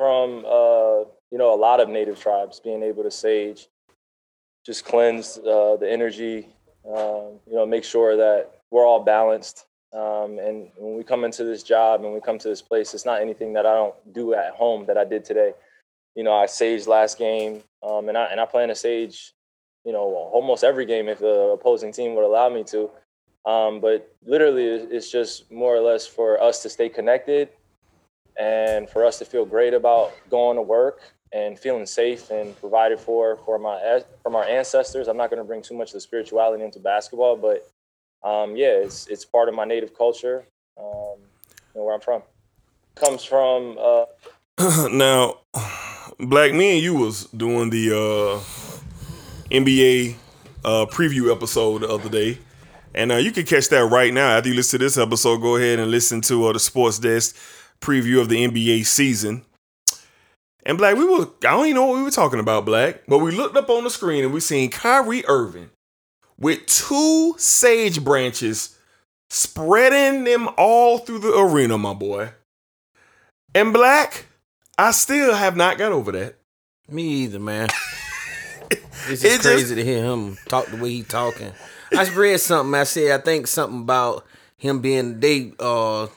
from uh, you know a lot of native tribes being able to sage, just cleanse uh, the energy, um, you know, make sure that we're all balanced. Um, and when we come into this job and we come to this place, it's not anything that I don't do at home that I did today. You know, I saged last game, um, and I and I plan to sage, you know, almost every game if the opposing team would allow me to. Um, but literally, it's just more or less for us to stay connected and for us to feel great about going to work and feeling safe and provided for for my from our ancestors. I'm not going to bring too much of the spirituality into basketball, but um, yeah, it's it's part of my native culture, um, where I'm from. Comes from uh, now, Black. Me and you was doing the uh, NBA uh, preview episode the other day. And uh, you can catch that right now. After you listen to this episode, go ahead and listen to uh, the Sports Desk preview of the NBA season. And Black, we were, I don't even know what we were talking about, Black, but we looked up on the screen and we seen Kyrie Irving with two sage branches spreading them all through the arena, my boy. And Black, I still have not got over that. Me either, man. it's just it crazy just, to hear him talk the way he talking. I read something. I said I think something about him being they uh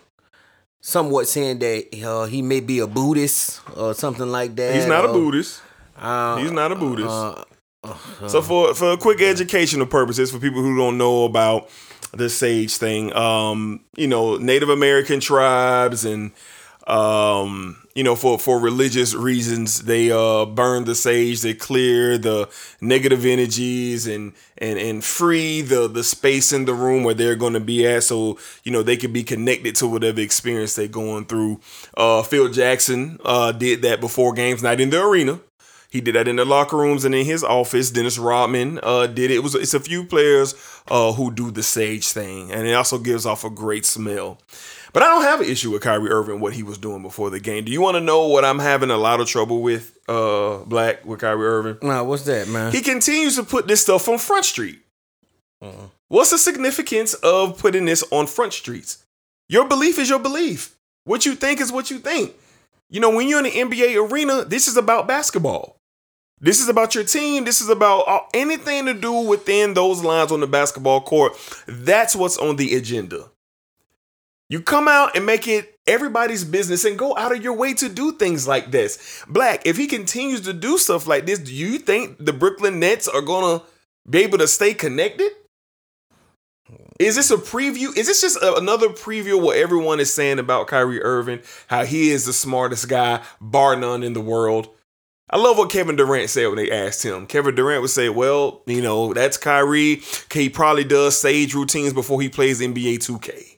somewhat saying that uh, he may be a Buddhist or something like that. He's not a Buddhist. Uh, He's not a Buddhist. Uh, uh, so for for quick educational purposes, for people who don't know about the sage thing, um, you know, Native American tribes and um, you know, for for religious reasons, they uh burn the sage, they clear the negative energies and and and free the the space in the room where they're going to be at, so you know they can be connected to whatever experience they're going through. Uh, Phil Jackson uh did that before games, not in the arena. He did that in the locker rooms and in his office. Dennis Rodman uh, did it. It was it's a few players uh, who do the sage thing, and it also gives off a great smell. But I don't have an issue with Kyrie Irving what he was doing before the game. Do you want to know what I'm having a lot of trouble with, uh, Black with Kyrie Irving? Nah, what's that, man? He continues to put this stuff on Front Street. Uh-uh. What's the significance of putting this on Front Streets? Your belief is your belief. What you think is what you think. You know, when you're in the NBA arena, this is about basketball. This is about your team. This is about anything to do within those lines on the basketball court. That's what's on the agenda. You come out and make it everybody's business and go out of your way to do things like this. Black, if he continues to do stuff like this, do you think the Brooklyn Nets are going to be able to stay connected? Is this a preview? Is this just a, another preview of what everyone is saying about Kyrie Irving? How he is the smartest guy, bar none, in the world. I love what Kevin Durant said when they asked him. Kevin Durant would say, Well, you know, that's Kyrie. He probably does sage routines before he plays NBA 2K.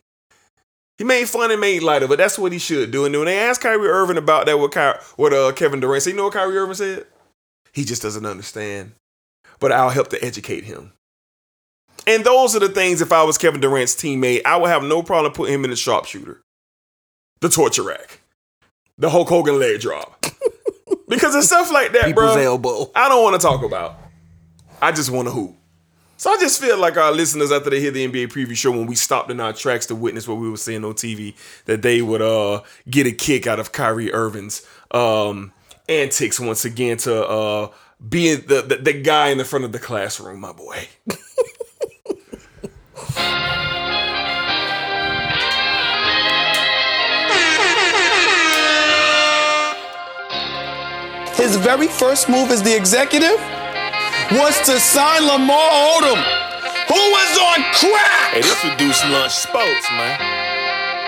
He made fun and made light of it. That's what he should do. And when they asked Kyrie Irving about that, what, Ky- what uh, Kevin Durant said, you know what Kyrie Irving said? He just doesn't understand. But I'll help to educate him. And those are the things, if I was Kevin Durant's teammate, I would have no problem putting him in the sharpshooter, the torture rack, the Hulk Hogan leg drop. because it's stuff like that, People's bro. Elbow. I don't want to talk about. I just want to hoop. So I just feel like our listeners, after they hear the NBA preview show, when we stopped in our tracks to witness what we were seeing on TV, that they would uh get a kick out of Kyrie Irving's um antics once again to uh being the, the, the guy in the front of the classroom, my boy. His very first move as the executive was to sign Lamar Odom, who was on crack. Hey, this reduced lunch sports, man.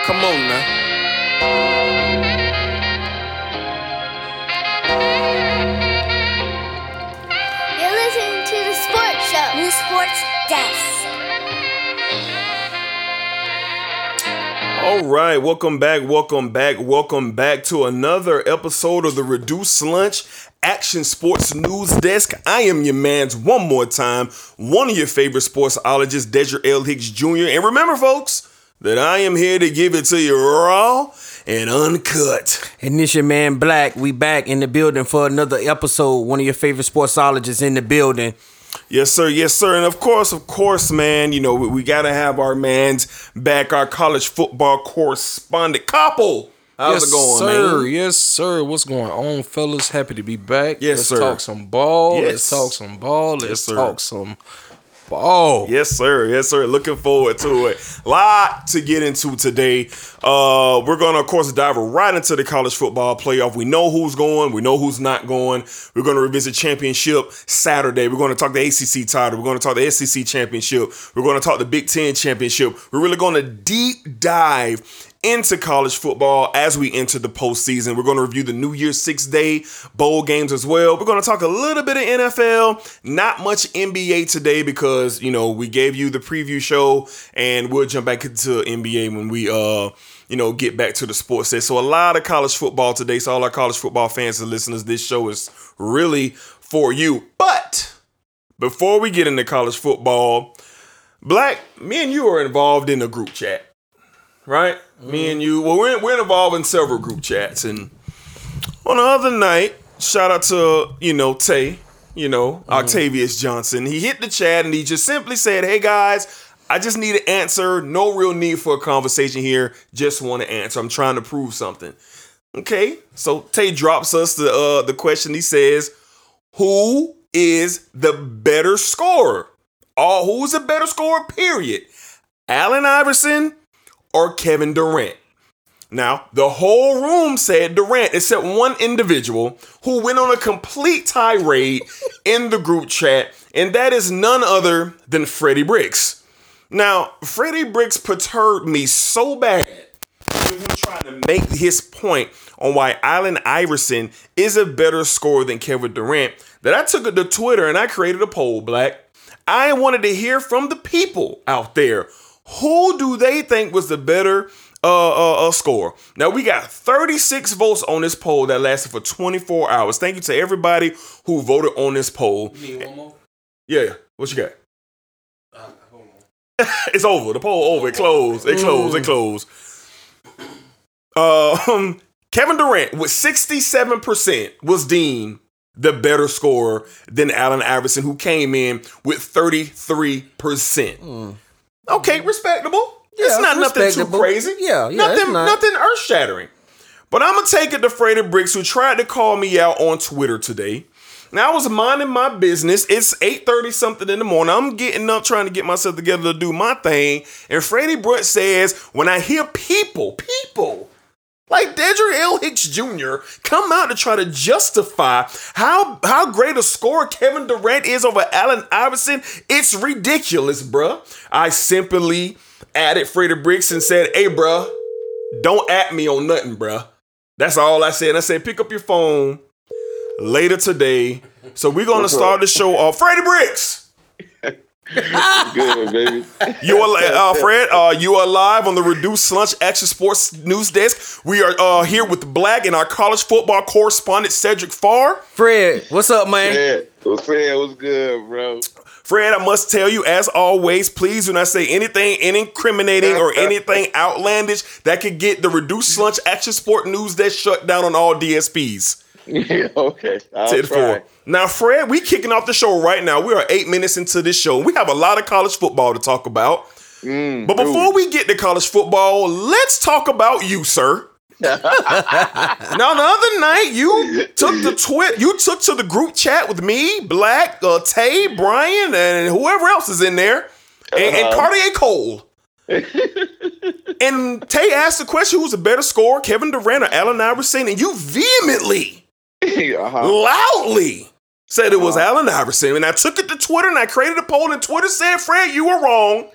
Come on now. You're listening to the Sports Show, the Sports Desk. All right, welcome back, welcome back, welcome back to another episode of the Reduced Lunch Action Sports News Desk. I am your man's one more time, one of your favorite sportsologists, Dedrick L. Hicks Jr. And remember, folks, that I am here to give it to you raw and uncut. And this your man Black. We back in the building for another episode. One of your favorite sportsologists in the building. Yes, sir. Yes, sir. And of course, of course, man, you know, we, we got to have our man's back, our college football correspondent, Couple. How's yes, it going, sir. man? Yes, sir. What's going on, fellas? Happy to be back. Yes, Let's sir. talk some ball. Yes. Let's talk some ball. Let's Yes, sir. talk some ball. Yes, sir. Yes, sir. Looking forward to it. Lot to get into today. Uh, we're gonna, of course, dive right into the college football playoff. We know who's going. We know who's not going. We're gonna revisit championship Saturday. We're gonna talk the ACC title. We're gonna talk the SEC championship. We're gonna talk the Big Ten championship. We're really gonna deep dive into college football as we enter the postseason. We're going to review the New Year's Six Day Bowl games as well. We're going to talk a little bit of NFL, not much NBA today because you know we gave you the preview show, and we'll jump back into NBA when we uh you know get back to the sports set. So a lot of college football today. So all our college football fans and listeners, this show is really for you. But before we get into college football, Black, me and you are involved in a group chat right? Me and you. Well, we're, we're involved in several group chats. And on the other night, shout out to, you know, Tay, you know, Octavius Johnson. He hit the chat and he just simply said, hey guys, I just need an answer. No real need for a conversation here. Just want to answer. I'm trying to prove something. Okay. So Tay drops us the uh, the question. He says, Who is the better scorer? Or who's a better scorer, period? Allen Iverson or Kevin Durant. Now, the whole room said Durant, except one individual who went on a complete tirade in the group chat, and that is none other than Freddie Bricks. Now, Freddie Bricks perturbed me so bad with him trying to make his point on why Allen Iverson is a better scorer than Kevin Durant that I took it to Twitter and I created a poll, Black. I wanted to hear from the people out there. Who do they think was the better uh, uh, uh, score? Now we got 36 votes on this poll that lasted for 24 hours. Thank you to everybody who voted on this poll. Yeah, what you got? it's over. The poll over. It closed. It closed. It closed. Um, Kevin Durant with 67% was deemed the better scorer than Allen Iverson, who came in with 33%. Okay, respectable. it's Yeah, not nothing too crazy. Yeah, yeah, nothing, it's not. nothing earth shattering. But I'm gonna take it to Freddie Bricks, who tried to call me out on Twitter today. Now I was minding my business. It's 8:30 something in the morning. I'm getting up trying to get myself together to do my thing. And Freddie Bricks says, when I hear people, people like Dedrick L. Hicks Jr. come out to try to justify how how great a scorer Kevin Durant is over Allen Iverson, it's ridiculous, bruh. I simply added Freddie Bricks and said, hey, bruh, don't at me on nothing, bruh. That's all I said. And I said, pick up your phone later today. So we're gonna start the show off. Freddie Bricks. Good, baby. You are uh, Fred. Uh, you are live on the Reduced Lunch Action Sports News Desk. We are uh, here with Black and our college football correspondent Cedric Farr. Fred, what's up, man? Yeah, what's Fred? What's good, bro? Fred, I must tell you, as always, please do not say anything incriminating or anything outlandish that could get the Reduced Lunch Action Sport News Desk shut down on all DSPs. Yeah, okay. I'll Ten try. four. Now, Fred, we kicking off the show right now. We are eight minutes into this show. We have a lot of college football to talk about. Mm, But before we get to college football, let's talk about you, sir. now, the other night, you took the twit, you took to the group chat with me, Black, uh, Tay, Brian, and whoever else is in there, and, and Uh-huh. Cartier Cole. and Tay asked the question: Who's a better scorer, Kevin Durant or Allen Iverson? And you vehemently uh-huh. loudly said it was Allen Iverson. And I took it to Twitter and I created a poll, and Twitter said, Fred, you were wrong.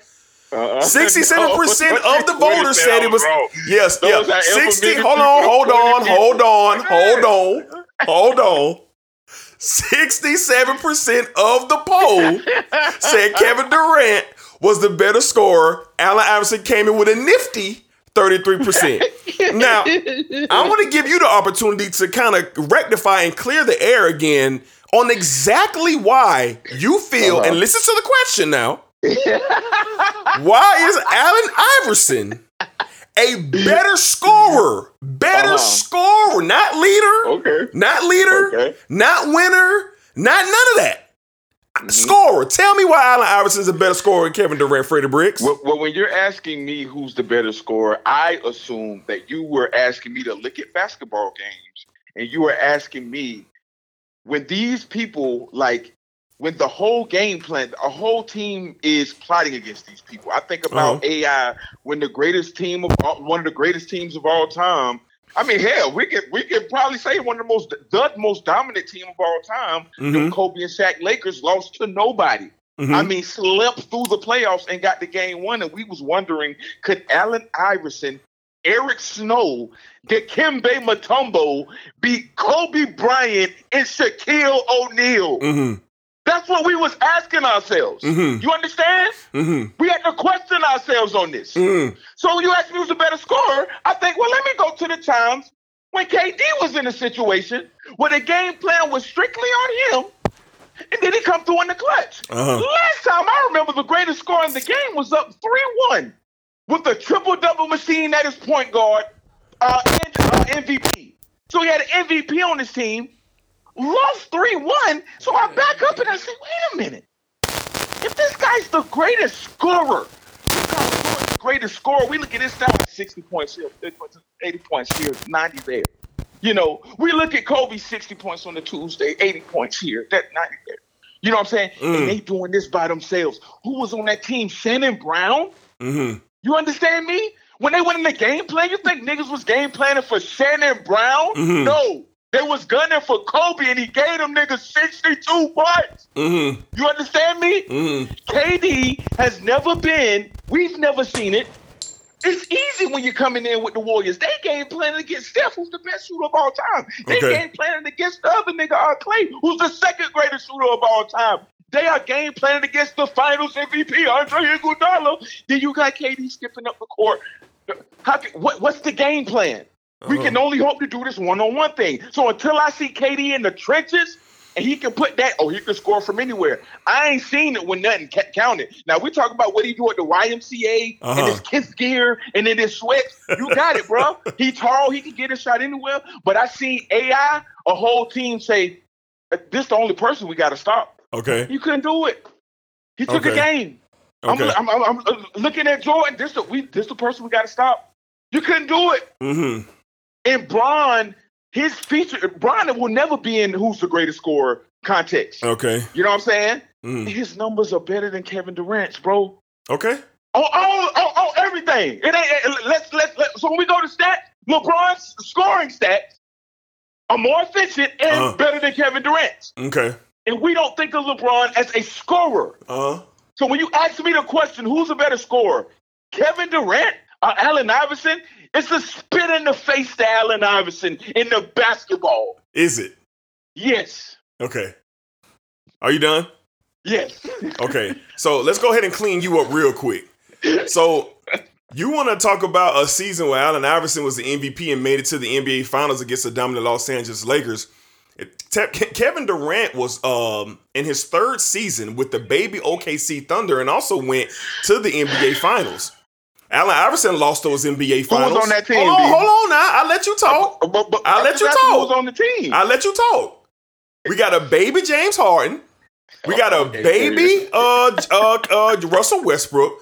Uh-uh. 67% No, of the voters said said it was. wrong. Yes, Those yeah. 60. Hold on, hold on, hold on, hold on, hold on. 67% of the poll said Kevin Durant was the better scorer. Allen Iverson came in with a nifty 33%. now, I want to give you the opportunity to kind of rectify and clear the air again on exactly why you feel, Uh-huh. and listen to the question now. why is Allen Iverson a better scorer? Better Uh-huh. scorer, not leader, Okay. not leader, Okay. not winner, not none of that. Scorer. Tell me why Allen Iverson is a better scorer than Kevin Durant, Freddie Bricks. Well, well, when you're asking me who's the better scorer, I assume that you were asking me to look at basketball games, and you were asking me when these people like when the whole game plan, a whole team is plotting against these people. I think about Uh-huh. AI when the greatest team of all, one of the greatest teams of all time. I mean, hell, we could we could probably say one of the most the most dominant team of all time. The Mhm. Kobe and Shaq Lakers lost to nobody. Mhm. I mean, slept through the playoffs and got the game one, and we was wondering could Allen Iverson, Eric Snow, Dikembe Mutombo beat Kobe Bryant and Shaquille O'Neal? Mm-hmm. That's what we was asking ourselves. Mhm. You understand? Mm-hmm. We had to question ourselves on this. Mm-hmm. So you asked me who's a better scorer. I think, well, let me go to the times when KD was in a situation where the game plan was strictly on him, and then he come through in the clutch. Uh-huh. Last time I remember the greatest scorer in the game was up 3-1 with a triple-double machine at his point guard uh, and uh, MVP. So he had an MVP on his team, lost 3-1. So I back up and I say, wait a minute. If this guy's the greatest scorer, this guy's the greatest scorer, we look at this stat 60 points here, 50 points, 80 points here, 90 there. You know, we look at Kobe 60 points on the Tuesday, 80 points here, that 90 there. You know what I'm saying? Mm. And they doing this by themselves. Who was on that team? Shannon Brown? Mm-hmm. You understand me? When they went in the game plan, you think niggas was game planning for Shannon Brown? Mhm. No. They was gunning for Kobe and he gave them niggas 62 points. Mm-hmm. You understand me? Mm-hmm. KD has never been, we've never seen it. It's easy when you're coming in with the Warriors. They game planning against Steph, who's the best shooter of all time. They Okay. game planning against the other nigga, uh, Klay, who's the second greatest shooter of all time. They are game planning against the finals MVP, Andre Iguodala. Then you got KD skipping up the court. How what, what's the game plan? We Uh-huh. can only hope to do this one-on-one thing. So until I see KD in the trenches and he can put that, oh, he can score from anywhere. I ain't seen it when nothing counted. Now we talk about what he do at the YMCA Uh-huh. and his kiss gear and in his sweats. You got it, bro. He tall, he can get a shot anywhere. But I seen AI, a whole team say, this the only person we got to stop. Okay. You couldn't do it. He took Okay. a game. Okay. I'm, I'm, I'm, I'm looking at Jordan. This the we this the person we got to stop. You couldn't do it. Mm-hmm. And Braun, his feature, Braun will never be in who's the greatest scorer context. Okay. You know what I'm saying? Mm. His numbers are better than Kevin Durant's, bro. Okay. Oh, oh, oh, oh, everything. It ain't. it- let's let's let. So when we go to stats, LeBron's scoring stats are more efficient and Uh-huh. better than Kevin Durant's. Okay. And we don't think of LeBron as a scorer. Uh-huh. So when you ask me the question, who's a better scorer, Kevin Durant or Allen Iverson? It's a spit in the face to Allen Iverson in the basketball. Is it? Yes. Okay. Are you done? Yes. Okay. So let's go ahead and clean you up real quick. So you want to talk about a season where Allen Iverson was the MVP and made it to the NBA Finals against the dominant Los Angeles Lakers. Kevin Durant was um, in his third season with the baby OKC Thunder and also went to the NBA Finals. Allen Iverson lost those NBA Who was Finals. on that team, Hold on, hold on now. I'll let you talk. But, but I'll let you that's who was on the team. I'll let you talk. We got a baby James Harden. We got a baby uh, uh, uh, Russell Westbrook.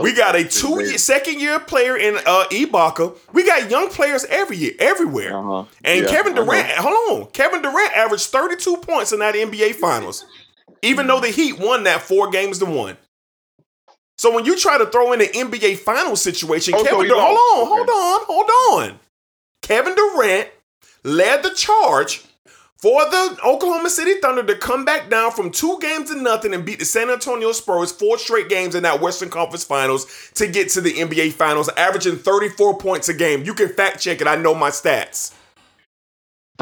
We got a two year, second year player in uh, Ibaka. We got young players every year, everywhere. Uh-huh. And Yeah, Kevin I know. Durant, hold on, Kevin Durant averaged 32 points in that NBA Finals, even though the Heat won that four games to one. So when you try to throw in an NBA Finals situation, Oh, Kevin he Durant, hold on, hold on, hold on. Kevin Durant led the charge for the Oklahoma City Thunder to come back down from two games to nothing and beat the San Antonio Spurs four straight games in that Western Conference Finals to get to the NBA Finals, averaging 34 points a game. You can fact check it. I know my stats.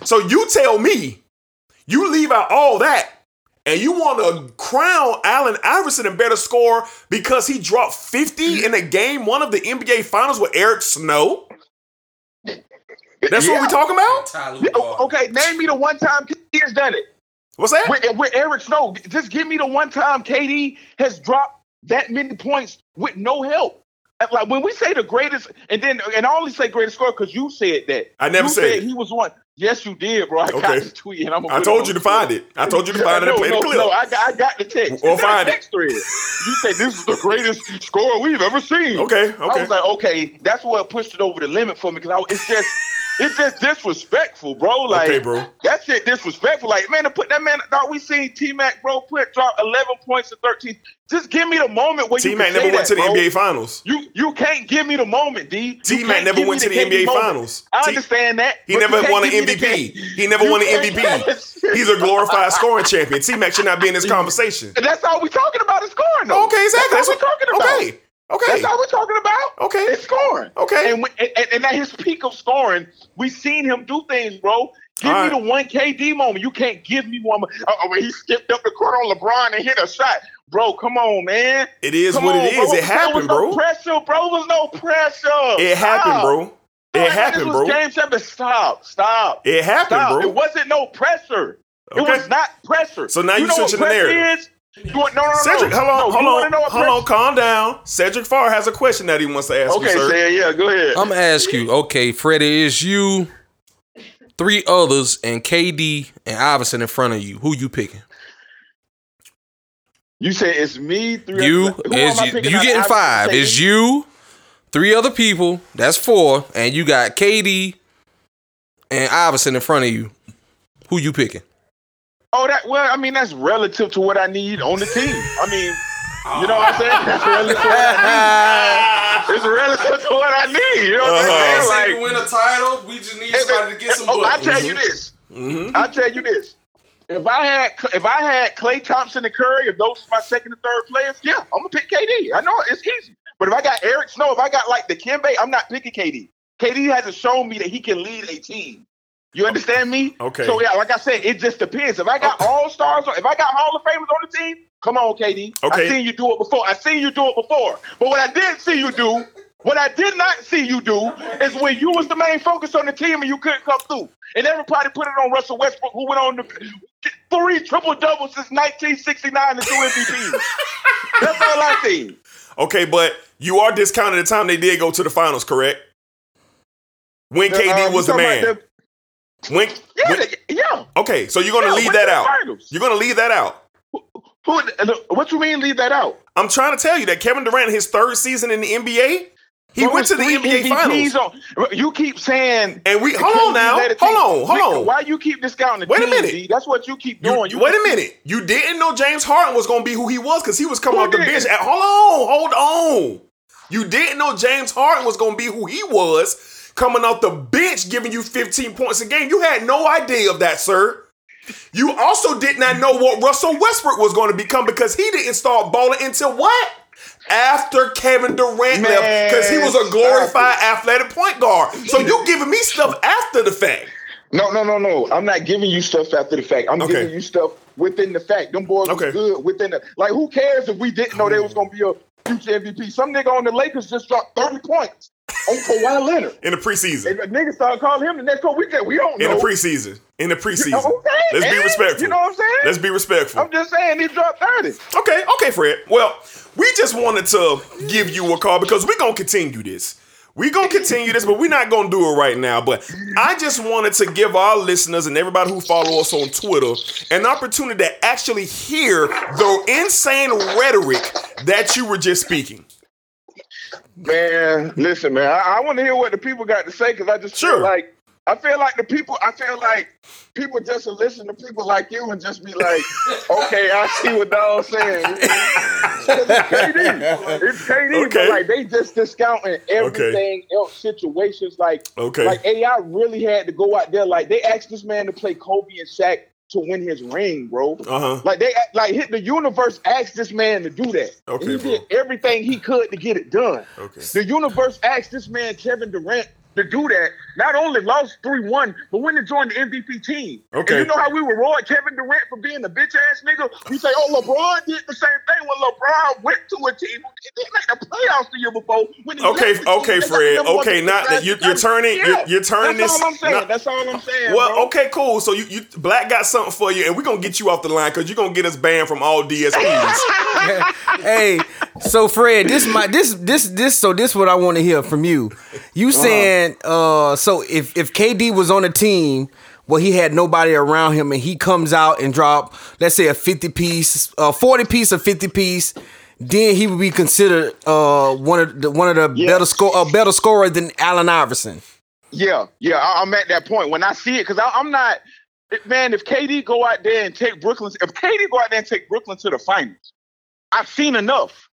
So you tell me, you leave out all that, and you want to crown Allen Iverson a better scorer because he dropped 50 mm-hmm. in a game one of the NBA Finals with Eric Snow? That's what we're talking about? Yeah, Okay, name me the one time KD has done it. What's that? With, with Eric Snow, just give me the one time KD has dropped that many points with no help. like when we say the greatest, and then and I only say greatest scorer because you said that. I never you said it. he was one. Yes, you did, bro. I got Okay. the tweet, and I'm. I told you to find it. I told you to find it and no, play the clip. No, I got, I got the text. Well, It's in the find it. text thread. You said this is the greatest score we've ever seen. Okay, okay. I was like, okay, that's what pushed it over the limit for me because it's just, it's just disrespectful, bro. Like, Okay, bro. That shit disrespectful. Like, man, to put that man, dog, we seen T Mac, bro, put drop 11 points to 13. Just give me the moment where you T Mac never went to the bro. NBA Finals. You you can't give me the moment, D. T Mac never went to the NBA moment. Finals. I understand that. He never won an MVP. He never won an MVP. He's a glorified scoring champion. T Mac should not be in this conversation. And that's all we're talking about is scoring, though. Okay, exactly. That's That's we're talking about. Okay, okay, That's all we're talking about. Okay. It's scoring. Okay. And, when, and, and at his peak of scoring, we've seen him do things, bro. Give All me right. the one KD moment. You can't give me one. Uh, when he skipped up the court on LeBron and hit a shot, bro. Come on, man. It is Come what on, it bro. is. It There happened, was no bro. pressure, bro. Was no pressure. It happened, Stop. bro. Bro, It happened, bro. Game seven. Stop. Stop. It happened, Stop. bro. It wasn't no pressure. It was not pressure. So now you know switching the narrative. Is? You want, no, no, no, Cedric, no. hold on, No, hold wanna on, know what hold on, pressure- calm down. Cedric Farr has a question that he wants to ask Okay, you, sir. Sam, yeah, go ahead. I'm gonna ask you, okay, Freddie, is you three others and KD and Iverson in front of you? Who you picking? You say it's me. Three You other- who is you, you getting Iverson, five? Is you three other people? That's four, and you got KD and Iverson in front of you. Who you picking? Oh, that. Well, I mean, that's relative to what I need on the team. I mean, you know what I'm saying? That's relative to what I need. It's relative to what I need. You know what I'm uh-huh. saying? Like, win a title, we just need somebody to get some. oh, I tell you mm-hmm. this. Mm-hmm. I tell you this. If I had if I had Klay Thompson and Curry, if those are my second and third players, yeah, I'm gonna pick KD. I know it's easy. But if I got Eric Snow, if I got like Dikembe, I'm not picking KD. KD hasn't shown me that he can lead a team. You understand me? Okay. So yeah, like I said, it just depends. If I got all stars, if I got Hall of Famers on the team, come on, KD. Okay. I seen you do it before. I seen you do it before. But what I did see you do, what I did not see you do, is when you was the main focus on the team and you couldn't come through. And everybody put it on Russell Westbrook, who went on to get three triple doubles since 1969 and two MVPs. That's all I see. Okay, but you are discounting the time they did go to the finals, correct? When KD Uh, was the man. about when, yeah, when- yeah. okay, so you're gonna Yeah, leave that out. finals. You're gonna leave that out. Who, what you mean leave that out? I'm trying to tell you that Kevin Durant, his third season in the NBA, he Bro, went to the NBA MVPs finals. On, you keep saying. And we hold on now. Hold on, hold on. Why you keep discounting Wait a team, minute. D? That's what you keep doing. you- wait a minute. You didn't know James Harden was gonna be who he was because he was coming Who off the bench. At, hold on, hold on. You didn't know James Harden was gonna be who he was coming off the bench, giving you 15 points a game. You had no idea of that, sir. You also did not know what Russell Westbrook was going to become because he didn't start balling until what? After Kevin Durant left, because he was a glorified athletic point guard. So you giving me stuff after the fact. No, no, no, no. I'm not giving you stuff after the fact. I'm Okay. giving you stuff within the fact. Them boys Okay. good within the like. Who cares if we didn't know they was gonna be a future MVP? Some nigga on the Lakers just dropped 30 points Oh, on Kawhi Leonard. In the preseason. And niggas started calling him the next coach. We can, we don't In the preseason. In the preseason. Okay, Let's be respectful. You know what I'm saying? Let's be respectful. I'm just saying he dropped 30. Okay, okay, Fred. Well, we just wanted to give you a call because we're gonna continue this. We're gonna continue this, but we're not gonna do it right now. But I just wanted to give our listeners and everybody who follow us on Twitter an opportunity to actually hear the insane rhetoric that you were just speaking. Man, listen, man. I, I want to hear what the people got to say because I just Sure. feel like I feel like the people. I feel like people just listen to people like you and just be like, "Okay, I see what Dawg's saying." it's KD. It's KD. Okay. But like they just discounting everything else. Situations like Okay. like AI really had to go out there. Like they asked this man to play Kobe and Shaq to win his ring, bro. Uh-huh. Like they like hit the universe asked this man to do that. Okay, And he bro. did everything he could to get it done. Okay. The universe asked this man Kevin Durant to do that. Not only lost 3 1, but went and joined the MVP team. Okay. And you know how we were reward Kevin Durant for being a bitch ass nigga? We say, oh, LeBron did the same thing when LeBron went to a team. They made the playoffs the year before. When he Okay, left team, okay, they got the Fred. Okay, pick now draft you, you're turning- you're- you're turning this. That's this- all I'm saying. not- That's all I'm saying. Well, bro. okay, cool. So you, you Black got something for you, and we're gonna get you off the line because you're gonna get us banned from all DSPs. hey, so Fred, this my this this this so this what I want to hear from you. You saying uh so if if KD was on a team where he had nobody around him and he comes out and drop let's say a 50 piece, a 40 piece or 50 piece, then he would be considered uh one of the one of the Yes. better score a better scorer than Allen Iverson. Yeah, yeah, I, I'm at that point when I see it because I'm not, man. If KD go out there and take Brooklyn, if KD go out there and take Brooklyn to the finals, I've seen enough.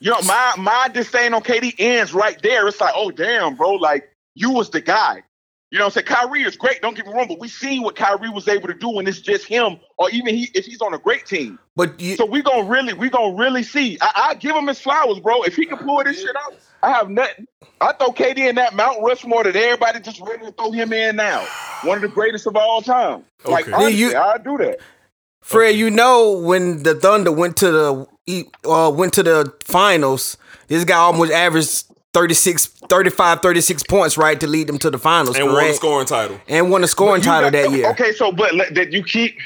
You know, my my disdain on KD ends right there. It's like, oh damn, bro, like you was the guy. You know what I'm saying? Kyrie is great, don't get me wrong, but we seen what Kyrie was able to do when it's just him, or even he if he's on a great team. But you, So we gonna really, we gonna really see. I, I give him his flowers, bro. If he can pull this shit out, I have nothing. I throw KD in that Mount Rushmore that everybody just ready to throw him in now. One of the greatest of all time. Like honestly, You- I do that. Fred, you know when the Thunder went to the uh, went to the finals, this guy almost averaged 36, 35, 36 points, right, to lead them to the finals, and won the correct? scoring title. and won the scoring title got- that year. Okay, so but let, that you keep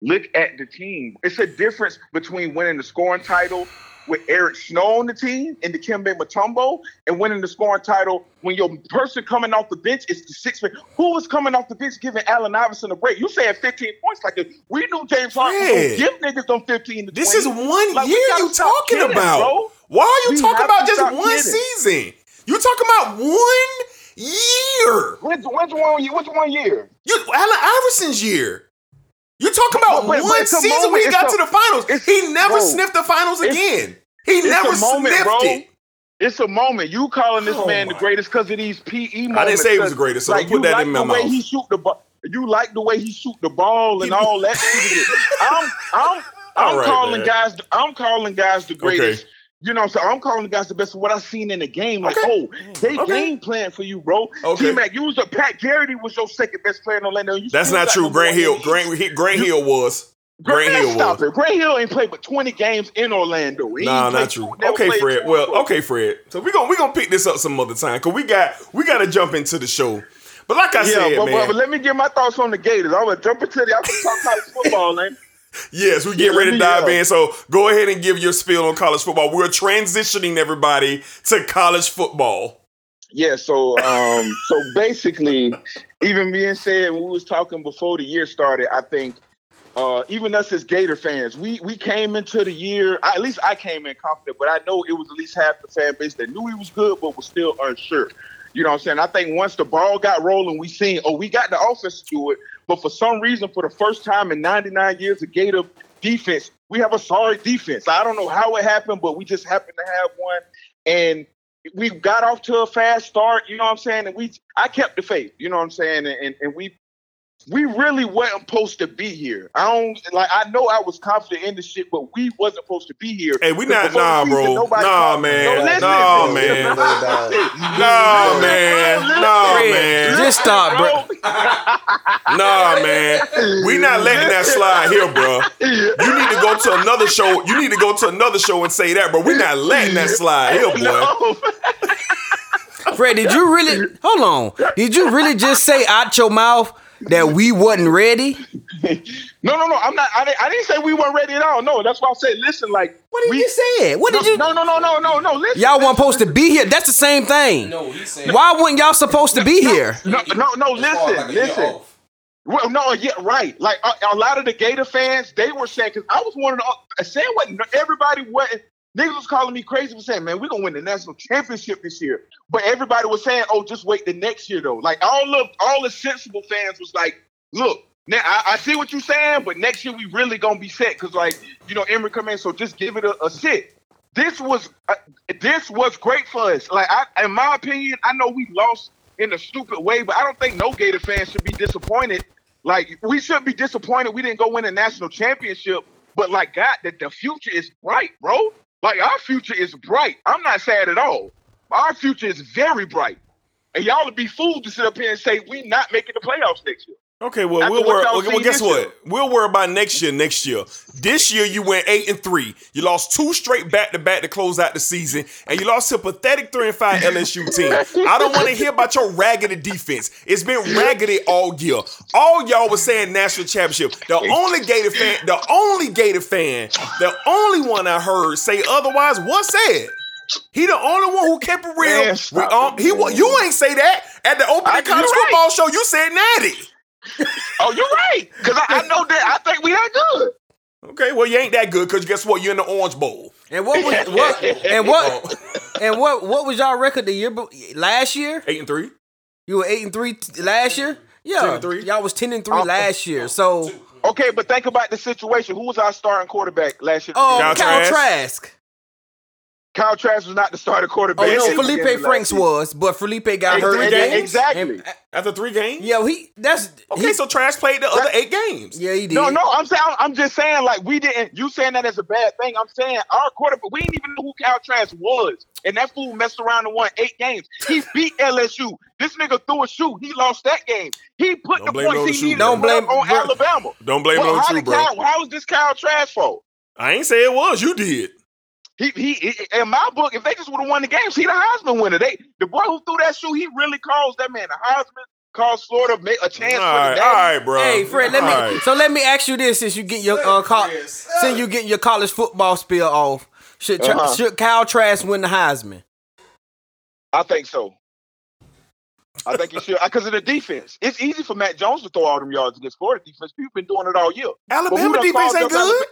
look at the team. It's a difference between winning the scoring title with Eric Snow on the team and the Dikembe Mutombo and winning the scoring title when your person coming off the bench is the sixth man. Who was coming off the bench giving Allen Iverson a break? You said 15 points like this. We knew James Harden was give niggas on 15 to This 20. is one Like, year you talking kidding, about. bro. Why are you We talking about just one season? You talking about one year. Which, when's one year? What's one year? You Allen Iverson's year. You're talking about but- but one season moment. when he got a- to the finals. He never bro, sniffed the finals again. He never moment, sniffed bro. it. It's a moment. You calling this Oh man the greatest because of these PE moments. I didn't say he was the greatest, so don't put that like in my the way mouth. he shoot the ball. You like the way he shoot the ball and all that. I'm, I'm, I'm right, calling man. guys. I'm calling guys the Okay. Greatest. You know, so I'm calling the guys the best of what I've seen in the game. Like, Okay. oh, mm. they Okay. game plan for you, bro. Okay. T-Mac, you was a Pat Garrity was your second best player in Orlando. You That's not true. Grant Hill, Grant, East. Grant You- Hill was. Grant, Grant Hill stop was. it. Grant Hill ain't played but 20 games in Orlando. He Nah, not true. never Okay, Fred. Well, before. okay, Fred. So we gonna we gonna pick this up some other time because we got we got to jump into the show. But like I Yeah, said, but, man, but, but let me get my thoughts on the Gators. I'm gonna jump into the. I'm gonna talk college football, man. Yes, we Yeah, get ready to dive in. So go ahead and give your spiel on college football. We're transitioning everybody to college football. Yeah, so um, so basically, even being said, when we was talking before the year started, I think uh, even us as Gator fans, we we came into the year. I, at least I came in confident, but I know it was at least half the fan base that knew he was good, but was still unsure. You know what I'm saying? I think once the ball got rolling, we seen, oh, we got the offense to do it. But for some reason, for the first time in 99 years of Gator defense, we have a sorry defense. I don't know how it happened, but we just happened to have one. And we got off to a fast start, you know what I'm saying? And we I kept the faith, you know what I'm saying? And and, and we we really wasn't supposed to be here. I don't like I know I was confident in the shit, but we wasn't supposed to be here. Hey, we not nah, season, bro. Nah, man. No, listen, Nah, bro. man. Listen, Nah, man. Nah, man. just stop, bro. Nah, man. We not letting that slide here, bro. You need to go to another show. You need to go to another show and say that, bro. We not letting that slide here, boy. Fred, did you really hold on? Did you really just say out your mouth that we wasn't ready? No, no, no. I'm not. I didn't, I didn't say we weren't ready at all. No, that's why I said, listen, like What did we, you say? What did you? No, no, no, no, no, no. Listen, Y'all weren't supposed to be here. That's the same thing. No, he said. Why weren't y'all supposed to be here? No, no, no. as far as Listen, like listen. Well, no, yeah, right. Like a, a lot of the Gator fans, they were saying because I was one of the uh, saying what everybody what niggas was calling me crazy for saying, man, we're gonna win the national championship this year. But everybody was saying, oh, just wait the next year though. Like all of all the sensible fans was like, look. Now I, I see what you're saying, but next year we really gonna be set because, like, you know, Emory come in, so just give it a, a sit. This was uh, this was great for us. Like, I, in my opinion, I know we lost in a stupid way, but I don't think no Gator fan should be disappointed. Like, we shouldn't be disappointed we didn't go win a national championship, but like, God, that the future is bright, bro. Like, our future is bright. I'm not sad at all. Our future is very bright. and y'all would be fools to sit up here and say we not making the playoffs next year. Okay, well, After we'll what worry. Well, well, guess what? year. We'll worry about next year. Next year, this year you went eight and three. You lost two straight back to back to close out the season, and you lost to a pathetic three and five LSU team. I don't want to hear about your raggedy defense. It's been raggedy all year. All y'all was saying national championship. The only Gator fan, the only Gator fan, the only one I heard say otherwise was said. He the only one who kept it real. Man, We- um, he you ain't say that at the opening college right. football show. You Sid natty. Oh, you're right. Because I, I know that I think we that good. Okay, well you ain't that good because guess what? You're in the Orange Bowl. And what was what and what oh. and what what was y'all record the year last year? Eight and three. You were eight and three t- last year. Yeah, three. y'all was ten and three Oh. last year. So, Okay, but think about the situation. Who was our starting quarterback last year? oh, Kyle Kyle, Trask. Trask. Kyle Trask was not the starting quarterback. Oh Yes, no, he was Felipe Franks season. was, but Felipe got Ex- hurt. three games? Exactly. And, uh, After three games. yeah, he that's Okay, he, so Trask played the other eight games. yeah he did. No, no, I'm saying I'm just saying like we didn't. You saying that as a bad thing? I'm saying our quarterback. We didn't even know who Kyle Trask was, and that fool messed around and won eight games. He beat LSU. This nigga threw a shoe. He lost that game. He put Don't the blame on points he shoe, needed. Don't blame- on bro. Alabama. Don't blame Well, it on how you, bro. Cal, how was this Kyle Trask fault? I ain't say it was. You did. He, he, he, in my book, if they just would have won the games, he the Heisman winner. They, the boy who threw that shoe, he really caused that man a Heisman. Caused Florida make a All chance right, for the all day. right, bro. Hey Fred, let me. All right. So let me ask you this: since you get your uh, col- since you get your college football spill off, should Tra- Uh-huh. should Kyle Trask win the Heisman? I think so. I think he should because of the defense. It's easy for Mac Jones to throw all them yards against Florida defense. People have been doing it all year. Alabama defense ain't good. Alabama?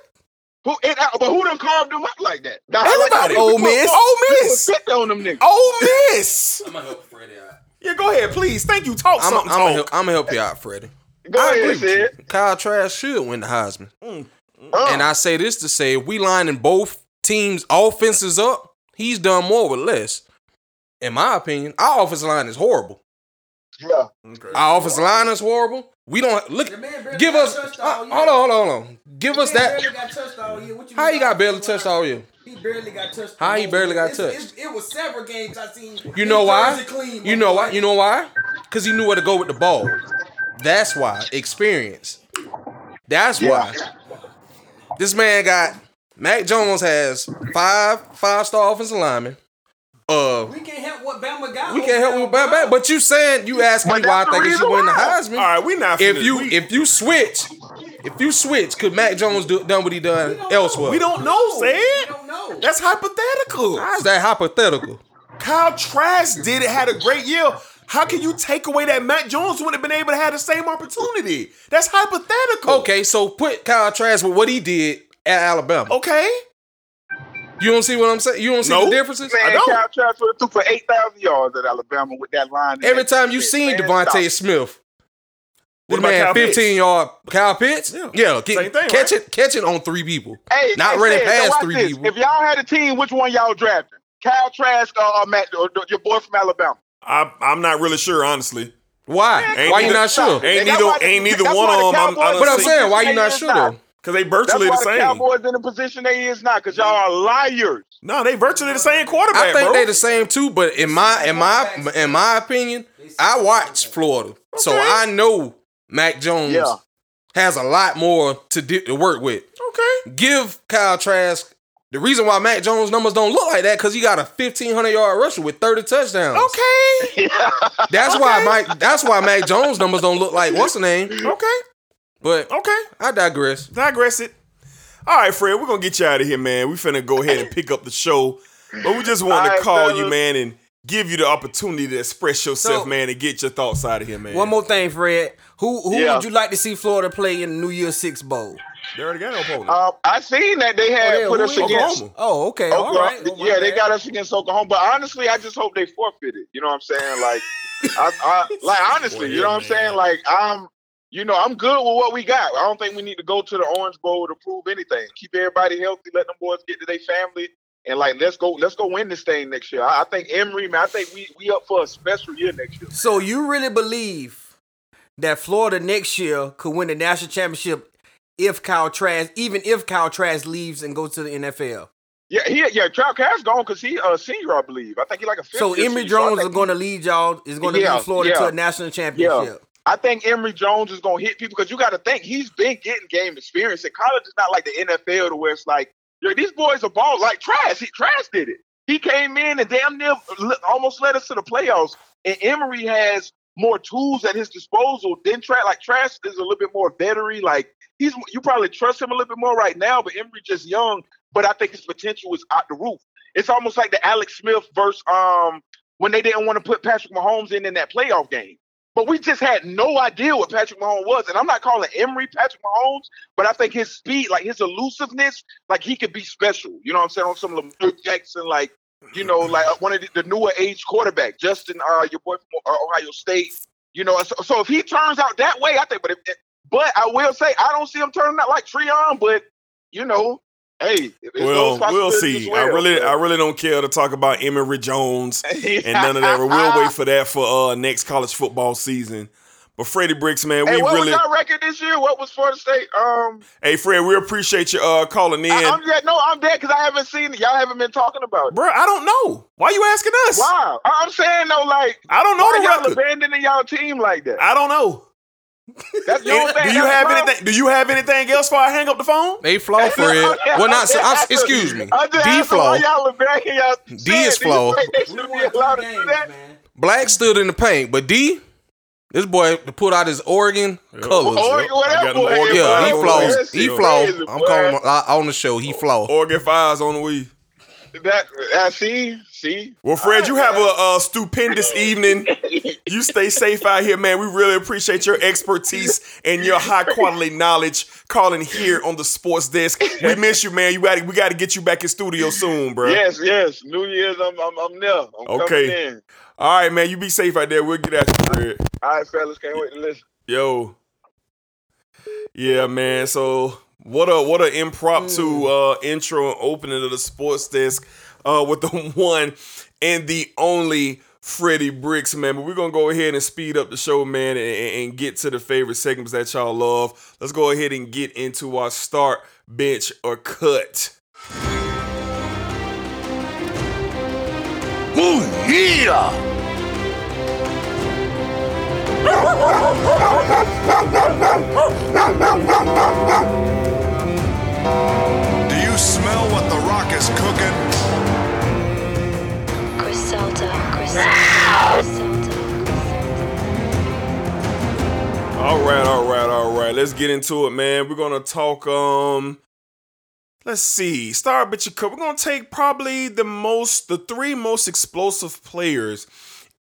Who, and, uh, but who done carved them up like that? Now, Everybody. Like, Ole we put- Miss. Ole we put Miss. 50 on them niggas. Ole Miss. I'm gonna help Freddie out. Yeah, go ahead, please. Thank you. Talk I'm something. gonna talk. help, I'ma help you out, Freddie. Go I ahead, agree with you. Sid. Kyle Trask should win the Heisman. Uh, And I say this to say, if we lining both teams' offenses up, he's done more with less. In my opinion, our offensive line is horrible. yeah. Our offensive line is horrible. We don't look. Give us. uh, hold on, hold on, hold on. Give us that. got touched all year. What you How mean he got barely touched all year? He barely got touched. How he barely got It's- touched? it's- It was several games I seen. You know why? clean, You know boy. why? You know why? Because he knew where to go with the ball. That's why. Experience. That's why. This man got Mac Jones has five five star offensive linemen. Uh, We can't help what Bama got. we can't help with bad bad, but you saying you asking me why I think the he should win the why. Heisman. All right, we not. If you we, if you switch, if you switch, could Mac Jones do done what he done elsewhere? we don't know, We don't know. that's hypothetical. How's that hypothetical? Kyle Trask did it, had a great year. How can you take away that Mac Jones wouldn't have been able to have the same opportunity? That's hypothetical. Okay, so put Kyle Trask with what he did at Alabama. Okay. You don't see what I'm saying? You don't see No. the differences? Man, don't. Kyle Trask would have threw for 8,000 yards at Alabama with that line. Every time you've seen Man, DeVonta stop. Smith, What this about man Kyle Pitts? 15 yard Kyle Pitts, Yeah. yeah, get- Same thing, catch right? it, catch it on three people. Hey, Not hey, running Sid, past now three this. people. If y'all had a team, which one y'all drafting? Kyle Trask or, or Matt, or, or your boy from Alabama? I, I'm not really sure, honestly. Why? Ain't why you not sure? Ain't neither, ain't neither one of them. I'm, Cowboys- I'm But I'm saying saying, why you not sure not. though? Because they That's virtually why the the same. Cowboys in the position they is now, because y'all are liars. No, they virtually the same quarterback, I think bro. they the same too, but in my in my in my opinion, I watch Florida, so I know Mac Jones Yeah. has a lot more to, di- to work with. okay. Give Kyle Trask the reason why Mac Jones numbers don't look like that because he got a 1500 yard rusher with 30 touchdowns. Okay. That's why Mike. That's why Mac Jones numbers don't look like what's the name. Okay. But Okay. I digress. Digress it. All right, Fred, we're gonna get you out of here, man. We finna go ahead and pick up the show. But we just want All to right, call you, man, and give you the opportunity to express yourself, So- man, and get your thoughts out of here, man. One more thing, Fred. Who who Yeah. would you like to see Florida play in the New Year's Six Bowl? They already got no opponent. Um, I seen that they had yeah, put us is- against. Oklahoma. Oh, okay. Oklahoma. right. Well, my yeah, they got us against Oklahoma. But honestly, I just hope they forfeited. You know what I'm saying? Like, I, I like honestly, you know what I'm Yeah, saying? Like, I'm, you know, I'm good with what we got. I don't think we need to go to the Orange Bowl to prove anything. Keep everybody healthy. Let them boys get to their family. And like, let's go, let's go win this thing next year. I, I think Emory, man, I think we we up for a special year next year. So you really believe that Florida next year could win the national championship if Kyle Trask, even if Kyle Trask leaves and goes to the NFL? Yeah, he yeah, Trout Cash gone because he a senior, I believe. I think he like a So Emory senior, so Jones is going to lead y'all. Is going to Yeah, lead Florida yeah. to a national championship. I think Emory Jones is gonna hit people because you got to think he's been getting game experience. And college is not like the NFL to where it's like yo, these boys are balls like Trask. He Trask did it. He came in and damn near almost led us to the playoffs. And Emory has more tools at his disposal than Trask. Like Trask is a little bit more veteran. Like he's you probably trust him a little bit more right now, but Emory just young. But I think his potential is out the roof. It's almost like the Alex Smith versus um when they didn't want to put Patrick Mahomes in in that playoff game. But we just had no idea what Patrick Mahomes was. And I'm not calling Emory Patrick Mahomes, but I think his speed, like his elusiveness, like he could be special. You know what I'm saying? On some Lamar Jackson, like, you know, like uh, one of the, the newer age quarterback, Justin, uh, your boy from uh, Ohio State. You know, so, so if he turns out that way, I think, but if, but I will say, I don't see him turning out like Treon, but you know, hey, Well, those we'll see. as I really, I really don't care to talk about Emory Jones and none of that. We'll wait for that for uh next college football season. But Freddie Bricks, man, we Hey, what really, was y'all record this year? What was Florida State? Um, hey Fred, we appreciate you uh calling in, I, am dead. No, I'm dead because I haven't seen it. Y'all haven't been talking about it. bro. I don't know. Why you asking us? Wow, I'm saying though, like, I don't know why the y'all record. abandoning y'all team like that? I don't know. That's your do you That's have wrong. anything? Do you have anything else before I hang up the phone? They flow for it. Well, not. I'm, excuse me. I'm D asking flow. y'all abandoning y'all. D is flow. They be allowed to do that. Black stood in the paint, but D, this boy put out his Oregon colors. Oregon, I whatever. got them boy, Oregon Yeah, he Boy, flows. He crazy, flow. boy. I'm calling him on the show. He flow. Oregon fives on the weed. That, I see, see. Well, Fred, you have a, a stupendous evening. You stay safe out here, man. We really appreciate your expertise and your high quality knowledge calling here on the sports desk. We miss you, man. You got we got to get you back in studio soon, bro. Yes, yes. New Year's, I'm, I'm, I'm there. I'm Okay. coming in. All right, man. You be safe out there. We'll get at you, Fred. All right, fellas, can't wait to listen. Yo. Yeah, man. So what a what an impromptu uh intro and opening of the sports desk uh with the one and the only Freddie Bricks, man. But we're gonna go ahead and speed up the show, man, and, and get to the favorite segments that y'all love. Let's go ahead and get into our start, bench, or cut. Oh, yeah! Do you smell what The Rock is cooking? Griselda, Griselda, Griselda. All right, all right, all right. Let's get into it, man. We're gonna talk. Um, let's see. Start bitch cup. We're gonna take probably the most, the three most explosive players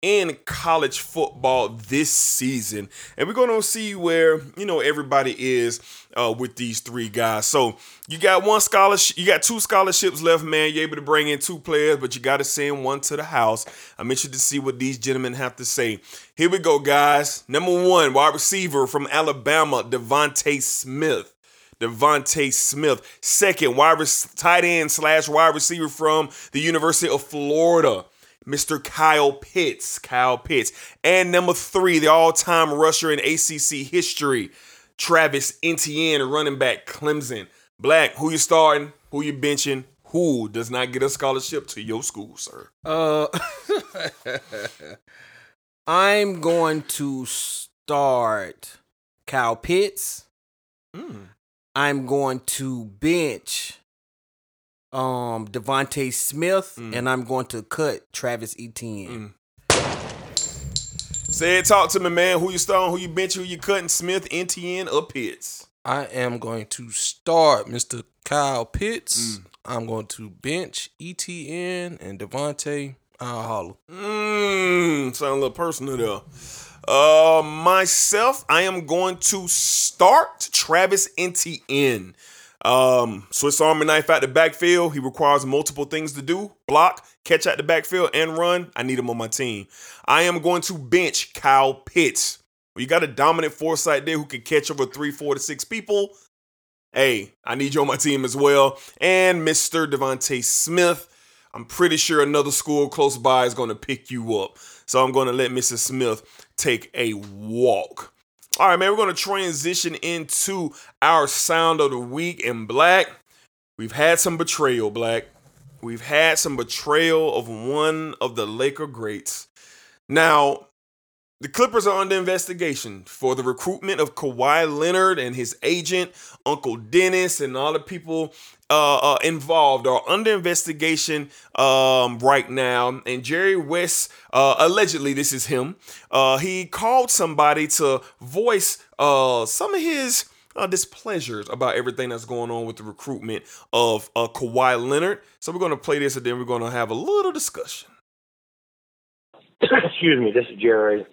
in college football this season, and we're gonna see where you know everybody is uh, with these three guys. So you got one scholarship, you got two scholarships left, man. You're able to bring in two players, but you got to send one to the house. I'm interested to see what these gentlemen have to say. Here we go, guys. Number one, wide receiver from Alabama, DeVonta Smith. DeVonta Smith. Second, wide rec- tight end slash wide receiver from the University of Florida, Mr. Kyle Pitts. Kyle Pitts. And number three, the all-time rusher in ACC history, Travis Etienne, running back Clemson. Black, who you starting? Who you benching? Who does not get a scholarship to your school, sir? Uh, I'm going to start Kyle Pitts. I'm going to bench um DeVonta Smith, and I'm going to cut Travis Etienne. Say it, talk to me, man. Who you starting? Who you benching? Who you cutting? Smith, Etienne, or Pitts? I am going to start Mr. Kyle Pitts. I'm going to bench Etienne and Devonte. I'll holler. Mmm, sound a little personal there. Uh, myself, I am going to start Travis Etienne. Um, Swiss Army knife out the backfield. He requires multiple things to do: block, catch out the backfield, and run. I need him on my team. I am going to bench Kyle Pitts. You got a dominant foresight there who can catch over three, four to six people. Hey, I need you on my team as well. And Mr. DeVonta Smith. I'm pretty sure another school close by is going to pick you up. So I'm going to let Mrs. Smith take a walk. All right, man, we're going to transition into our sound of the week in black. We've had some betrayal, black. We've had some betrayal of one of the Laker greats. Now, the Clippers are under investigation for the recruitment of Kawhi Leonard and his agent, Uncle Dennis, and all the people uh, uh, involved or under investigation um, right now. And Jerry West, uh, allegedly, this is him, uh, he called somebody to voice uh, some of his uh, displeasures about everything that's going on with the recruitment of uh, Kawhi Leonard. So we're going to play this and then we're going to have a little discussion. Excuse me, this is Jerry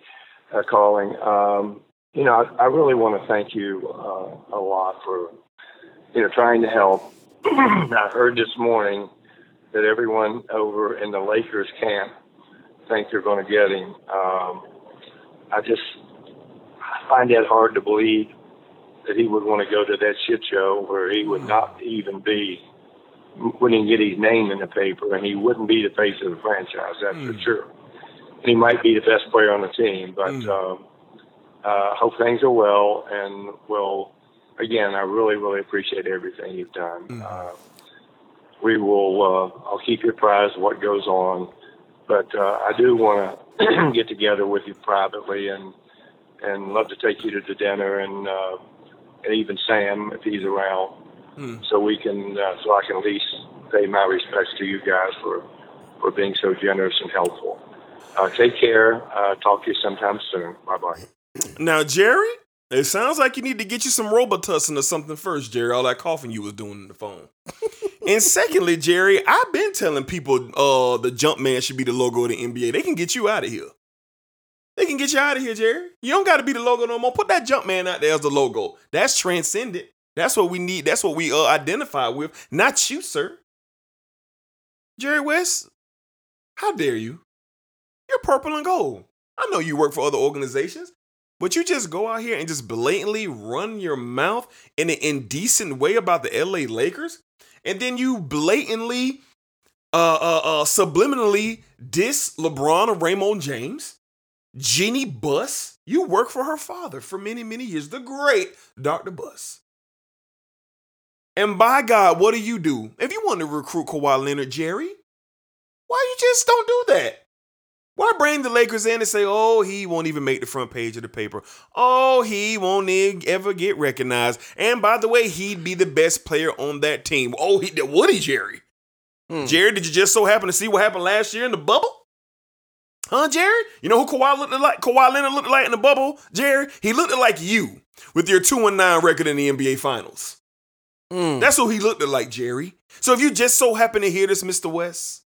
calling. Um, you know, I, I really want to thank you a lot for, you know, trying to help. I heard this morning that everyone over in the Lakers camp think they're going to get him. Um, I just I find that hard to believe that he would want to go to that shit show where he would not even be, wouldn't even get his name in the paper, and he wouldn't be the face of the franchise. That's for sure. And he might be the best player on the team, but um, uh, hope things are well, and will again. I really, really appreciate everything you've done. Uh, we will. Uh, I'll keep you apprised of what goes on, but uh, I do want to get together with you privately and and love to take you to the dinner and uh, and even Sam if he's around, so we can uh, so I can at least pay my respects to you guys for for being so generous and helpful. Uh, take care. Uh, talk to you sometime soon. Bye bye. Now, Jerry, it sounds like you need to get you some Robitussin or something first, Jerry. All that coughing you was doing in the phone. and secondly, Jerry, I've been telling people uh the jump man should be the logo of the NBA. They can get you out of here. They can get you out of here, Jerry. You don't got to be the logo no more. Put that jump man out there as the logo. That's transcendent. That's what we need. That's what we uh, identify with. Not you, sir. Jerry West, how dare you? You're purple and gold. I know you work for other organizations, but you just go out here and just blatantly run your mouth in an indecent way about the LA Lakers, and then you blatantly, uh, uh, uh subliminally diss LeBron or Raymone James. Jeanie Buss, you work for her father for many, many years, the great Dr. Buss. And by God, what do you do? If you want to recruit Kawhi Leonard, Jerry, why you just don't do that? Why bring the Lakers in and say, oh, he won't even make the front page of the paper? Oh, he won't ever get recognized. And by the way, he'd be the best player on that team. Oh, he would he, Jerry? Hmm. Jerry, did you just so happen to see what happened last year in the bubble? Huh, Jerry? You know who Kawhi looked like? Kawhi Leonard looked like in the bubble, Jerry? He looked like you with your 2 and 9 record in the NBA Finals. Hmm. That's who he looked like, Jerry. So if you just so happen to hear this, Mr. West,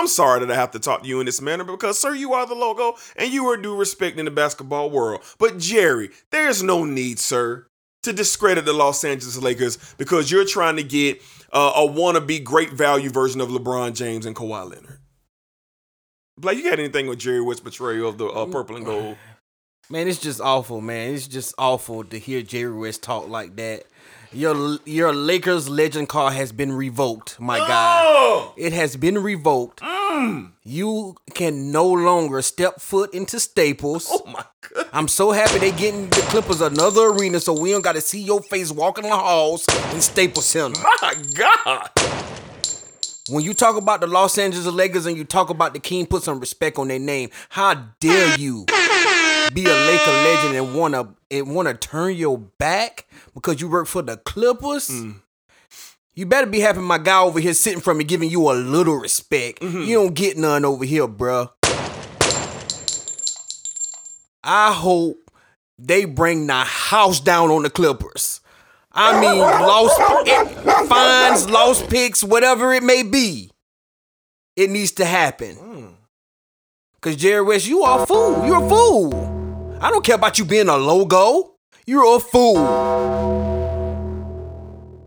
I'm sorry that I have to talk to you in this manner because, sir, you are the logo and you are due respect in the basketball world. But, Jerry, there's no need, sir, to discredit the Los Angeles Lakers because you're trying to get uh, a wannabe great value version of LeBron James and Kawhi Leonard. Blake, you got anything with Jerry West's betrayal of the uh, purple and gold? Man, it's just awful, man. It's just awful to hear Jerry West talk like that. Your your Lakers legend card has been revoked, my guy. Oh! It has been revoked. Mm. You can no longer step foot into Staples. Oh my god. I'm so happy they getting the Clippers another arena so we don't got to see your face walking the halls in Staples Center. My God. When you talk about the Los Angeles Lakers and you talk about the King, put some respect on their name. How dare you be a Laker legend and wanna and wanna turn your back because you work for the Clippers? Mm. You better be happy my guy over here sitting from me giving you a little respect. Mm-hmm. You don't get none over here, bruh. I hope they bring the house down on the Clippers. I mean, lost it, fines, lost picks, whatever it may be. It needs to happen. Mm. Cause Jerry West, you are a fool. You're a fool. I don't care about you being a logo. You're a fool.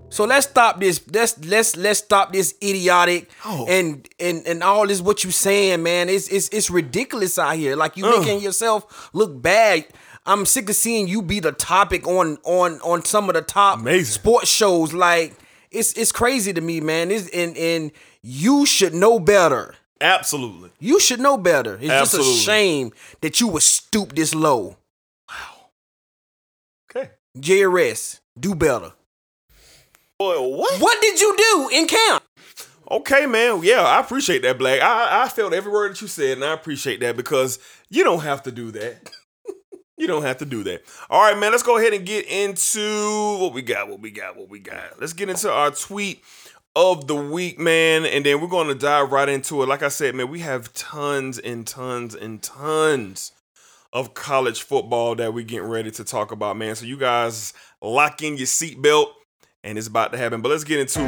So let's stop this. Let's let's let's stop this idiotic oh. and and and all this what you saying, man. It's it's it's ridiculous out here. Like you making yourself look bad. I'm sick of seeing you be the topic on on on some of the top sports shows. Like it's it's crazy to me, man. It's and and you should know better. Absolutely. You should know better. It's Absolutely. just a shame that you would stoop this low. Wow. Okay. JRS, do better. Boy, what? What did you do in camp? Okay, man. Yeah, I appreciate that, Black. I, I felt every word that you said, and I appreciate that because you don't have to do that. you don't have to do that. All right, man. Let's go ahead and get into what we got. What we got. What we got. Let's get into our tweet of the week, man, and then we're going to dive right into it. Like I said, man, we have tons and tons and tons of college football that we're getting ready to talk about, man. So you guys lock in your seatbelt, and it's about to happen. But let's get into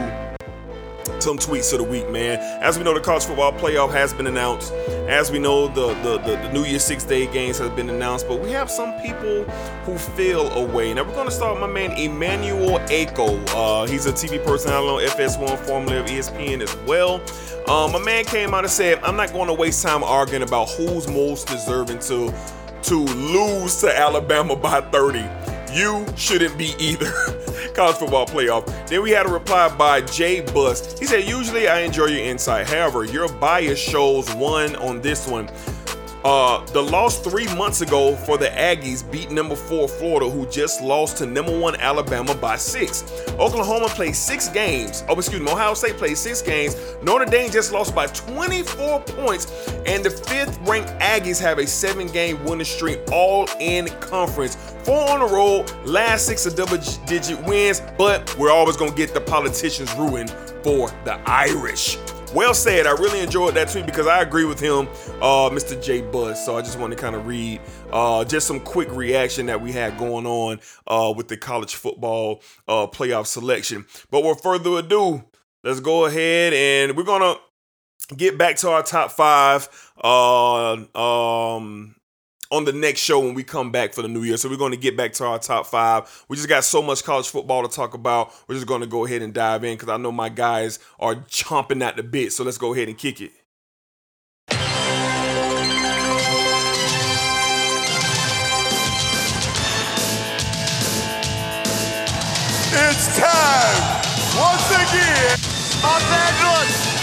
some tweets of the week, man. As we know, the college football playoff has been announced. As we know, the the, the, the New Year's Six Day games have been announced. But we have some people who feel away. Now we're going to start with my man Emmanuel Acho. Uh, he's a TV personality on FS1, formerly of ESPN as well. Um, my man came out and said, "I'm not going to waste time arguing about who's most deserving to to lose to Alabama by 30." You shouldn't be either. College football playoff. Then we had a reply by Jay Bust. He said, Usually I enjoy your insight. However, your bias shows one on this one. Uh, the loss three months ago for the Aggies beat number four Florida, who just lost to number one Alabama by six. Oklahoma played six games. Oh, excuse me, Ohio State played six games. Notre Dame just lost by 24 points, and the fifth-ranked Aggies have a seven-game winning streak, all in conference. Four on the road, last six are double-digit wins, but we're always gonna get the politicians ruined for the Irish. Well said. I really enjoyed that tweet because I agree with him, uh, Mr. J Buzz. So I just want to kind of read uh, just some quick reaction that we had going on uh, with the college football uh, playoff selection. But with further ado, let's go ahead and we're gonna get back to our top five. Uh, um, on the next show when we come back for the new year. So we're going to get back to our top five. We just got so much college football to talk about. We're just going to go ahead and dive in because I know my guys are chomping at the bit. So let's go ahead and kick it. It's time once again. Los Angeles.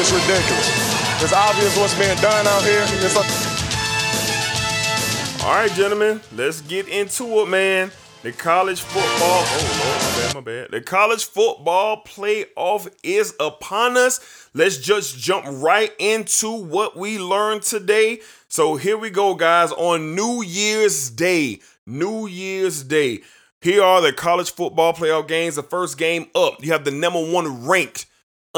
It's ridiculous. It's obvious what's being done out here. A- All right, gentlemen, let's get into it, man. The college football, oh Lord, my bad, my bad. The college football playoff is upon us. Let's just jump right into what we learned today. So here we go, guys, on New Year's Day. New Year's Day. Here are the college football playoff games. The first game up, you have the number one ranked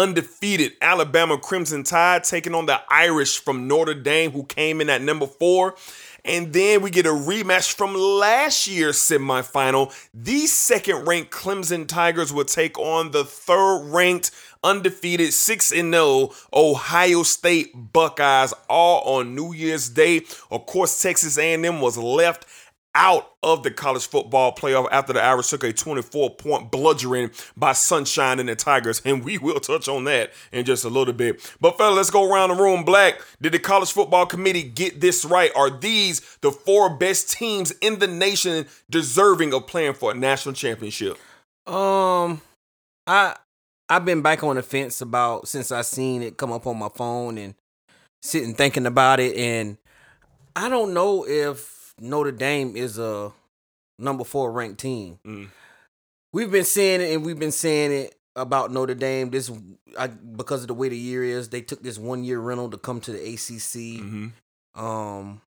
undefeated Alabama Crimson Tide taking on the Irish from Notre Dame, who came in at number four. And then we get a rematch from last year's semifinal. The second ranked Clemson Tigers will take on the third ranked undefeated 6 0 Ohio State Buckeyes all on New Year's Day. Of course, Texas A&M was left out of the college football playoff after the Irish took a 24 point bludgeoning by Sunshine and the Tigers. And we will touch on that in just a little bit. But, fella, let's go around the room. Black, did the college football committee get this right? Are these the four best teams in the nation deserving of playing for a national championship? Um, I I've been back on the fence about since I seen it come up on my phone and sitting thinking about it, and I don't know if Notre Dame is a number four ranked team. Mm. We've been saying it, and we've been saying it about Notre Dame. This I, because of the way the year is, they took this one year rental to come to the ACC. Mm-hmm. Um,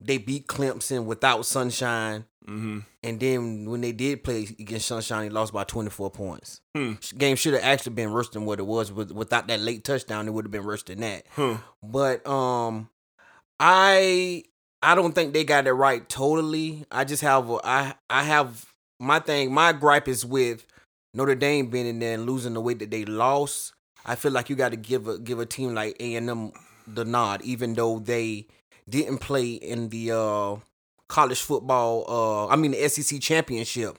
they beat Clemson without Sunshine, Mm-hmm. and then when they did play against Sunshine, they lost by twenty four points. Hmm. Game should have actually been worse than what it was. With, without that late touchdown, it would have been worse than that. Huh. But um, I I don't think they got it right totally. I just have I I have my thing. My gripe is with Notre Dame being in there and losing the way that they lost. I feel like you got to give a give a team like A and M the nod, even though they didn't play in the uh, college football. Uh, I mean the SEC championship.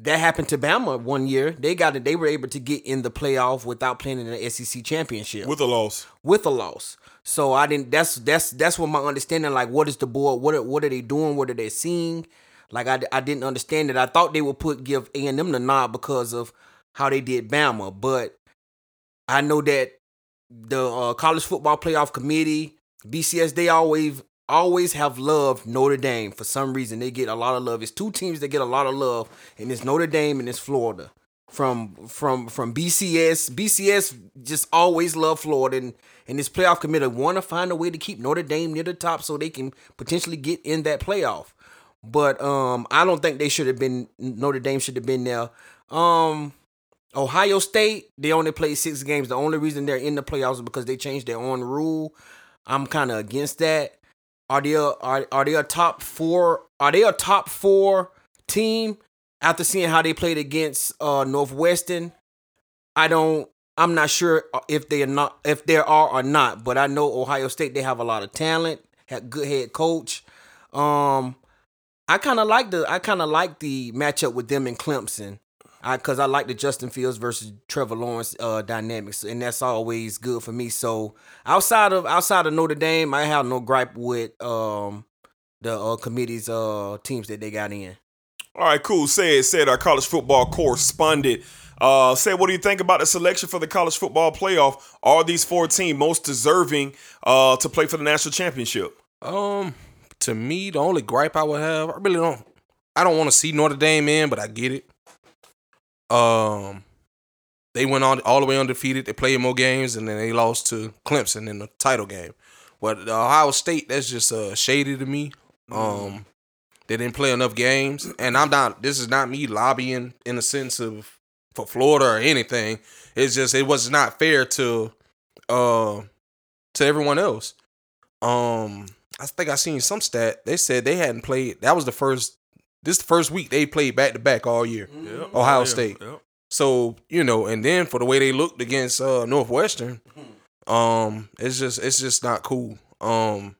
That happened to Bama one year. They got it. They were able to get in the playoff without playing in the SEC championship With a loss. with a loss. So I didn't. That's that's that's what my understanding. Like, what is the board? What are, what are they doing? What are they seeing? Like, I, I didn't understand it. I thought they would put give A and M the nod because of how they did Bama, but I know that the uh, college football playoff committee, BCS, they always always have loved Notre Dame for some reason. They get a lot of love. It's two teams that get a lot of love, and it's Notre Dame and it's Florida. From from from BCS, BCS just always love Florida, and and this playoff committee want to find a way to keep Notre Dame near the top so they can potentially get in that playoff. But um, I don't think they should have been. Notre Dame should have been there. Um, Ohio State, they only played six games. The only reason they're in the playoffs is because they changed their own rule. I'm kind of against that. Are they a, are are they a top four? Are they a top four team after seeing how they played against uh Northwestern? I don't. I'm not sure if they are not if there are or not, but I know Ohio State they have a lot of talent, had good head coach. Um, I kind of like the I kind of like the matchup with them and Clemson. I because I like the Justin Fields versus Trevor Lawrence uh, dynamics, and that's always good for me. So outside of outside of Notre Dame, I have no gripe with um the uh, committee's uh teams that they got in. All right, cool. Sid said our college football correspondent. Uh, Sid, what do you think about the selection for the college football playoff? Are these four teams most deserving uh to play for the national championship? Um, to me, the only gripe I would have, I really don't. I don't want to see Notre Dame in, but I get it. Um, they went on all the way undefeated. They played more games, and then they lost to Clemson in the title game. But the Ohio State, that's just uh, shady to me. Um, they didn't play enough games, and I'm not. This is not me lobbying in the sense of for Florida or anything. It's just it was not fair to uh to everyone else. Um, I think I seen some stat. They said they hadn't played. That was the first. This is the first week they played back to back all year. Yep. Ohio Yeah, State. yep. So you know, and then for the way they looked against uh, Northwestern, um, it's just it's just not cool. Um,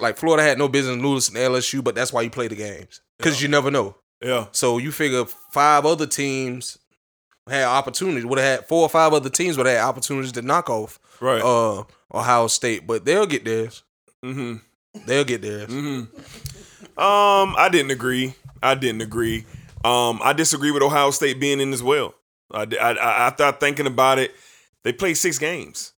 like Florida had no business losing to LSU, but that's why you play the games because you never know. Yeah. So you figure five other teams had opportunities. Would have had four or five other teams would have had opportunities to knock off Right. uh Ohio State, but they'll get theirs. Mm-hmm. They'll get theirs. Mm-hmm. Um, I didn't agree. I didn't agree. Um, I disagree with Ohio State being in as well. I, I, I after thinking about it, they played six games.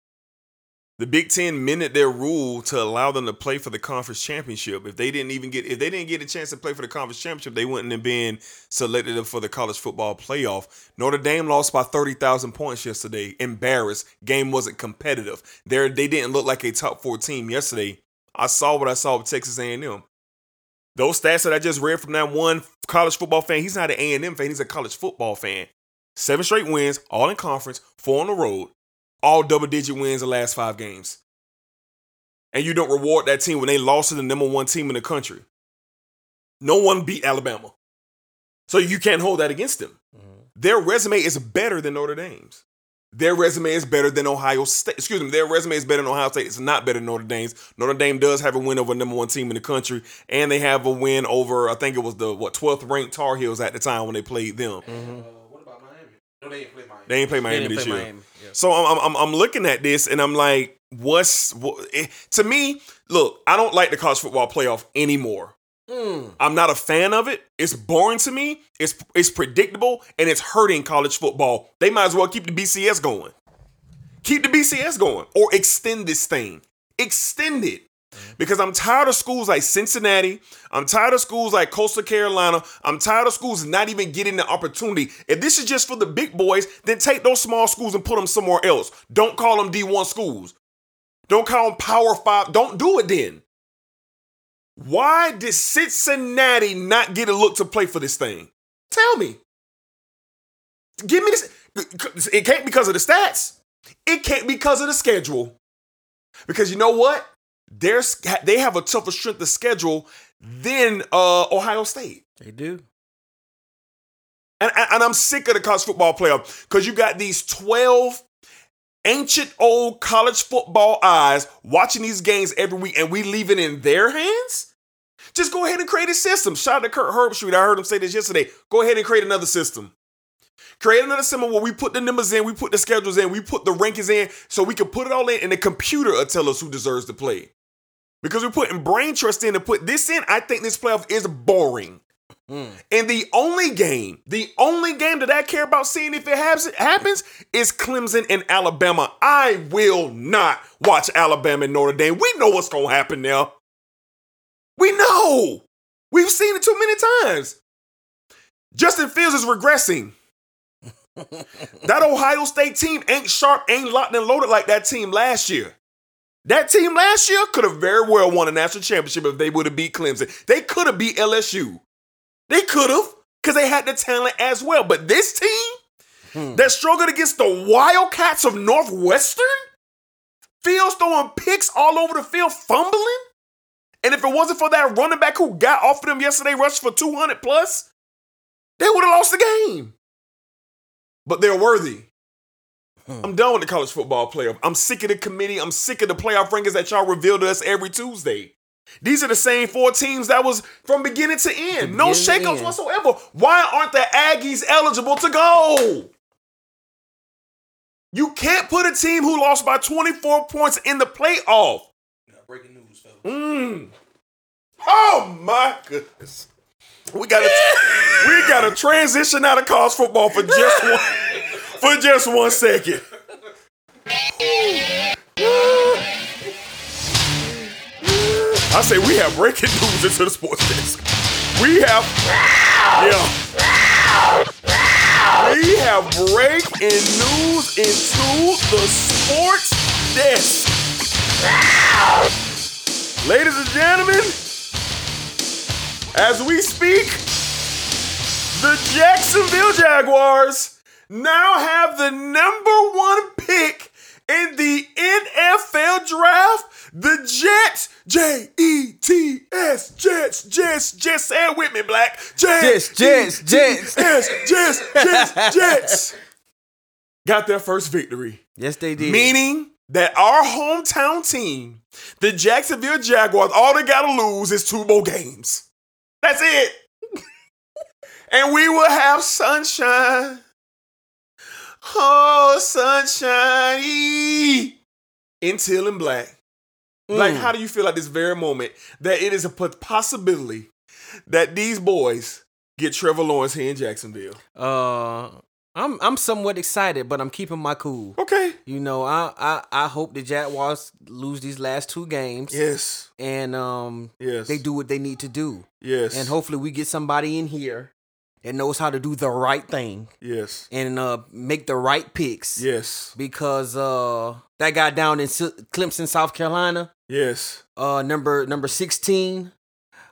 The Big Ten minute their rule to allow them to play for the conference championship. If they didn't even get, if they didn't get a chance to play for the conference championship, they wouldn't have been selected for the college football playoff. Notre Dame lost by thirty thousand points yesterday. Embarrassed. Game wasn't competitive. They they didn't look like a top four team yesterday. I saw what I saw with Texas A&M. Those stats that I just read from that one college football fan, he's not an A&M fan, he's a college football fan. Seven straight wins, all in conference, four on the road, all double digit wins the last five games. And you don't reward that team when they lost to the number one team in the country. No one beat Alabama. So you can't hold that against them. Mm-hmm. Their resume is better than Notre Dame's. Their resume is better than Ohio State. Excuse me, their resume is better than Ohio State. It's not better than Notre Dame's. Notre Dame does have a win over number one team in the country, and they have a win over, I think it was the what 12th ranked Tar Heels at the time when they played them. No, they ain't play Miami. They ain't play Miami didn't this play year. Miami, yeah. So I'm, I'm I'm looking at this and I'm like, what's what, eh, to me? Look, I don't like the college football playoff anymore. Mm. I'm not a fan of it. It's boring to me. It's it's predictable and it's hurting college football. They might as well keep the BCS going. Keep the BCS going or extend this thing. Extend it. Because I'm tired of schools like Cincinnati. I'm tired of schools like Coastal Carolina. I'm tired of schools not even getting the opportunity. If this is just for the big boys, then take those small schools and put them somewhere else. Don't call them D1 schools. Don't call them Power Five. Don't do it then. Why did Cincinnati not get a look to play for this thing? Tell me. Give me this. It can't because of the stats. It can't because of the schedule. Because you know what? There's they have a tougher strength of schedule than uh, Ohio State. They do. And, and, and I'm sick of the college football playoff because you got these 12 ancient old college football eyes watching these games every week and we leave it in their hands? Just go ahead and create a system. Shout out to Kirk Herbstreit. I heard him say this yesterday. Go ahead and create another system. Create another system where we put the numbers in, we put the schedules in, we put the rankings in, so we can put it all in, and the computer will tell us who deserves to play. Because we're putting brain trust in to put this in, I think this playoff is boring. Mm. And the only game, the only game that I care about seeing if it happens, happens is Clemson and Alabama. I will not watch Alabama and Notre Dame. We know what's going to happen now. We know. We've seen it too many times. Justin Fields is regressing. that Ohio State team ain't sharp, ain't locked and loaded like that team last year. That team last year could have very well won a national championship if they would have beat Clemson. They could have beat LSU. They could have, because they had the talent as well. But this team hmm. that struggled against the Wildcats of Northwestern, Fields throwing picks all over the field, fumbling. And if it wasn't for that running back who got off of them yesterday, rushed for 200 plus, they would have lost the game. But they're worthy. Hmm. I'm done with the college football playoff. I'm sick of the committee. I'm sick of the playoff rankings that y'all reveal to us every Tuesday. These are the same four teams that was from beginning to end. no Beginning to shakeups whatsoever. Why aren't the Aggies eligible to go? You can't put a team who lost by 24 points in the playoff. Breaking news, fellas. Mm. Oh my goodness. We got to we got to transition out of college football for just one for just one second. I say we have breaking news into the sports desk. We have yeah. We have breaking news into the sports desk. Ladies and gentlemen, as we speak, the Jacksonville Jaguars now have the number one pick in the NFL draft. The Jets, J E T S, Jets, Jets, Jets. Say it with me, Black. Jets, Jets, Jets. Jets, Jets, Jets, Jets. Got their first victory. Yes, they did. Meaning that our hometown team, the Jacksonville Jaguars, all they gotta lose is two more games. That's it. and we will have sunshine. Oh, sunshine in teal and black. Like, Mm. how do you feel at this very moment that it is a possibility that these boys get Trevor Lawrence here in Jacksonville? Uh, I'm I'm somewhat excited, but I'm keeping my cool. Okay. You know, I I, I hope the Jaguars lose these last two games. Yes. And um, Yes. they do what they need to do. Yes. And hopefully we get somebody in here that knows how to do the right thing Yes. and uh make the right picks. Yes. Because uh that guy down in Clemson, South Carolina, Yes. uh number number 16,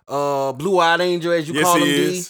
uh Blue Eyed Angel as you Yes, call him D.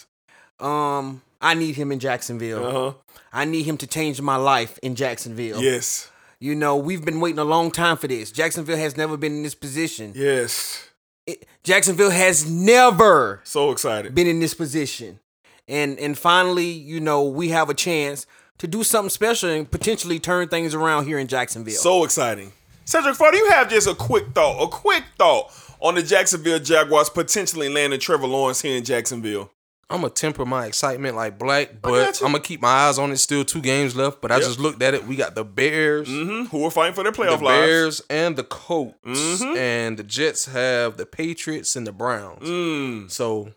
Um I need him in Jacksonville. Uh-huh. I need him to change my life in Jacksonville. Yes. You know, we've been waiting a long time for this. Jacksonville has never been in this position. Yes. It- Jacksonville has never So excited. been in this position. And and finally, you know, we have a chance to do something special and potentially turn things around here in Jacksonville. So exciting. Cedric Farr, do you have just a quick thought, a quick thought on the Jacksonville Jaguars potentially landing Trevor Lawrence here in Jacksonville? I'm gonna temper my excitement like black, but. I'm gonna keep my eyes on it. Still two games left, but I Yep. just looked at it. We got the Bears, Mm-hmm. Who are fighting for their the playoff lives? The Bears, and the Colts, Mhm. and the Jets have the Patriots and the Browns. Mm. So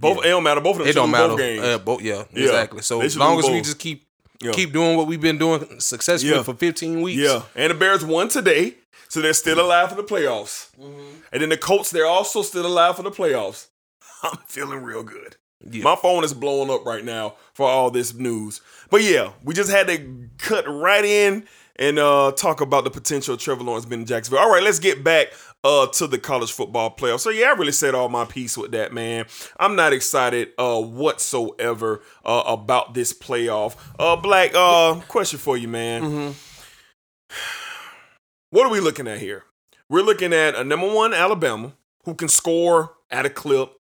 Both it don't matter. Both of them it don't matter. both games. Uh, both, yeah, Yeah. exactly. So as long as we just keep Yeah. keep doing what we've been doing successfully Yeah. for 15 weeks. Yeah, and the Bears won today, so they're still alive for the playoffs. And then the Colts, they're also still alive for the playoffs. I'm feeling real good. Yeah. My phone is blowing up right now for all this news. But yeah, we just had to cut right in and uh, talk about the potential of Trevor Lawrence being in Jacksonville. All right, let's get back uh, to the college football playoffs. So yeah, I really said all my piece with that, man. I'm not excited uh, whatsoever uh, about this playoff. Uh, Black, uh, question for you, man. Mm-hmm. What are we looking at here? We're looking at a number one Alabama who can score at a clip.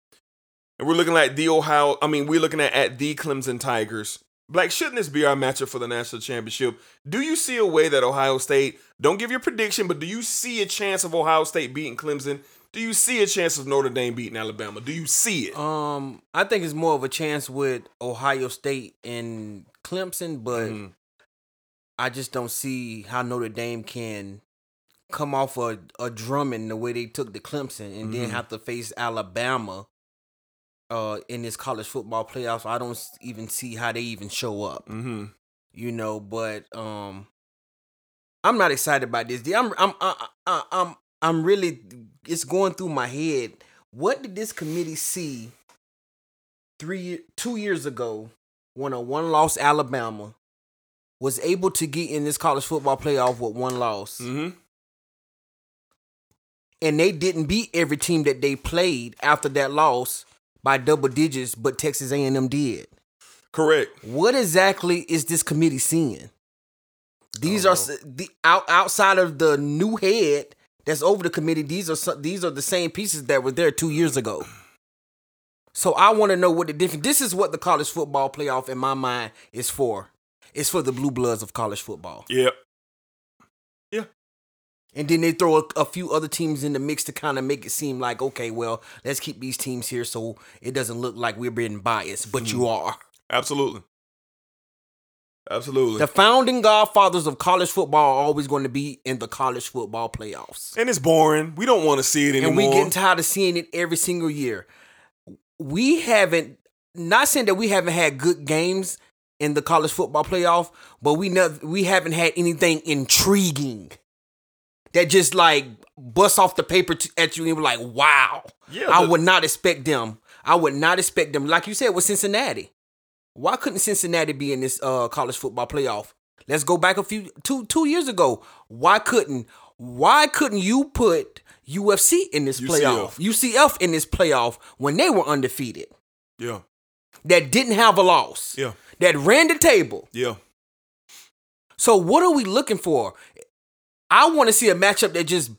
And we're looking at the Ohio, I mean, we're looking at, at the Clemson Tigers. Black, shouldn't this be our matchup for the national championship? Do you see a way that Ohio State, don't give your prediction, but do you see a chance of Ohio State beating Clemson? Do you see a chance of Notre Dame beating Alabama? Do you see it? um I think it's more of a chance with Ohio State and Clemson, but Mhm. I just don't see how Notre Dame can come off a, a drumming the way they took the Clemson and then Mhm. have to face Alabama uh, in this college football playoffs. I don't even see how they even show up. Mm-hmm. You know, but um, I'm not excited about this. I'm I'm I, I, I'm I'm really it's going through my head. What did this committee see three two years ago when a one loss Alabama was able to get in this college football playoff with one loss? Mm-hmm. and they didn't beat every team that they played after that loss by double digits, but Texas A&M did. Correct. What exactly is this committee seeing? These are the out, outside of the new head that's over the committee. These are some, these are the same pieces that were there two years ago. So I want to know what the difference. This is what the college football playoff in my mind is for. It's for the blue bloods of college football. Yep. And then they throw a, a few other teams in the mix to kind of make it seem like, okay, well, let's keep these teams here so it doesn't look like we're being biased, but you mm-hmm. are. Absolutely. Absolutely. The founding godfathers of college football are always going to be in the college football playoffs. and it's boring. We don't want to see it anymore. And we getting tired of seeing it every single year. We haven't, not saying that we haven't had good games in the college football playoff, but we never, we haven't had anything intriguing that just like bust off the paper at you and be like, wow. Yeah, I the- would not expect them. I would not expect them. Like you said with Cincinnati. Why couldn't Cincinnati be in this uh, college football playoff? Let's go back a few two two years ago. Why couldn't why couldn't you put UFC in this playoff? UCF in this playoff when they were undefeated. yeah. That didn't have a loss. Yeah. That ran the table. Yeah. So what are we looking for? I want to see a matchup that just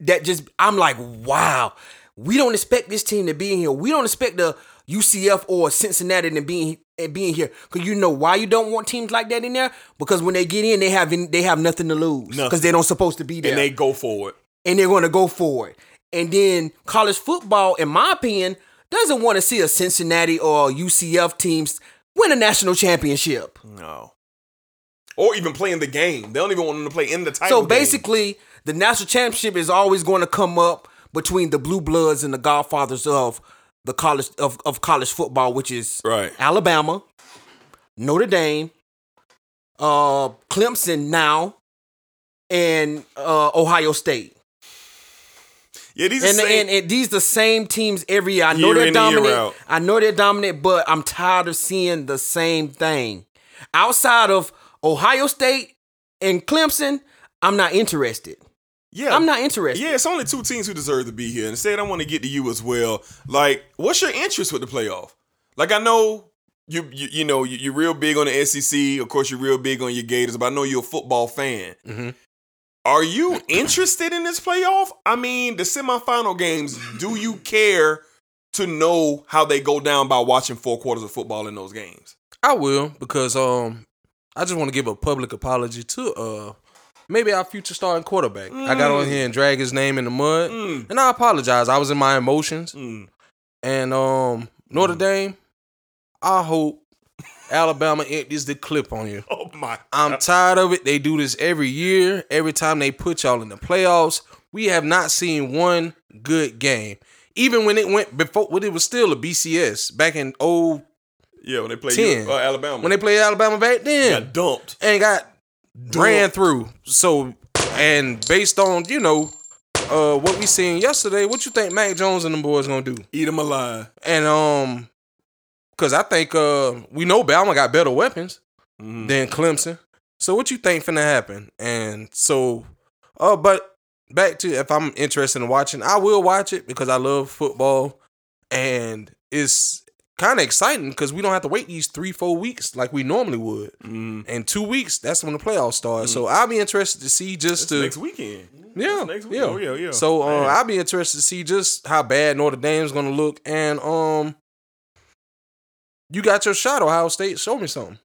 that just I'm like, wow. We don't expect this team to be in here. We don't expect the UCF or Cincinnati to be in, eh, being here. Cause you know why you don't want teams like that in there? Because when they get in, they have they have nothing to lose. Because they don't supposed to be there. And they go forward. and they're going to go forward. And then college football, in my opinion, doesn't want to see a Cincinnati or UCF teams win a national championship. No. Or even playing the game. They don't even want them to play in the title. So game. basically, the national championship is always going to come up between the blue bloods and the godfathers of the college of, of college football, which is Right. Alabama, Notre Dame, uh, Clemson now, and uh, Ohio State. Yeah, these and, are same, and, and these the same teams every year. I know Year they're in dominant. I know they're dominant, but I'm tired of seeing the same thing. Outside of Ohio State and Clemson, I'm not interested. yeah, I'm not interested. Yeah, it's only two teams who deserve to be here. Instead, I want to get to you as well. Like, what's your interest with the playoff? Like, I know you, you, you know, you- you're real big on the SEC. Of course, you're real big on your Gators, but I know you're a football fan. Mhm. Are you interested in this playoff? I mean, the semifinal games. Do you care to know how they go down by watching four quarters of football in those games? I will because um I just want to give a public apology to uh maybe our future starting quarterback. I got on here and drag his name in the mud, Mm. and I apologize. I was in my emotions, Mm. and um Notre Dame. I hope Alabama empties the clip on you. Oh my! I'm tired of it. They do this every year. Every time they put y'all in the playoffs, we have not seen one good game. Even when it went before, when it was still a BCS back in old Yeah, when they play 10. uh, Alabama, when they played Alabama back then, got dumped. and got ran through. So, and based on you know uh what we seen yesterday, what you think Mac Jones and them boys gonna do? Eat them alive. And um, cause I think uh we know Bama got better weapons Mhm. than Clemson. So what you think finna happen? And so, uh, but back to if I'm interested in watching, I will watch it because I love football, and it's kind of exciting because we don't have to wait these three, four weeks like we normally would. Mm. And two weeks, that's when the playoffs start. So I'll be interested to see just to next weekend. yeah, next week. yeah, Oh, yeah, yeah. So Man. I'll be interested to see just how bad Notre Dame's gonna look, and um, you got your shot, Ohio State. Show me something.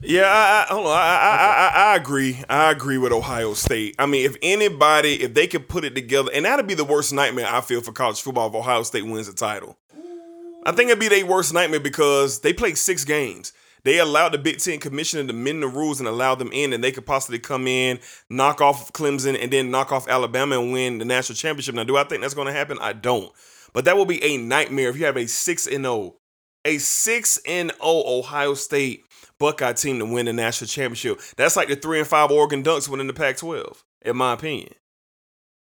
Yeah, I, I hold on. I, I, I, I agree. I agree with Ohio State. I mean, if anybody, if they could put it together, and that'd be the worst nightmare I feel for college football if Ohio State wins the title. I think it'd be their worst nightmare because they played six games. They allowed the Big Ten commissioner to mend the rules and allow them in, and they could possibly come in, knock off Clemson, and then knock off Alabama and win the national championship. Now, do I think that's going to happen? I don't. But that will be a nightmare if you have a 6 and 0, a 6 and 0 Ohio State Buckeye team to win the national championship. That's like the 3 and 5 Oregon Ducks winning the Pac 12, in my opinion.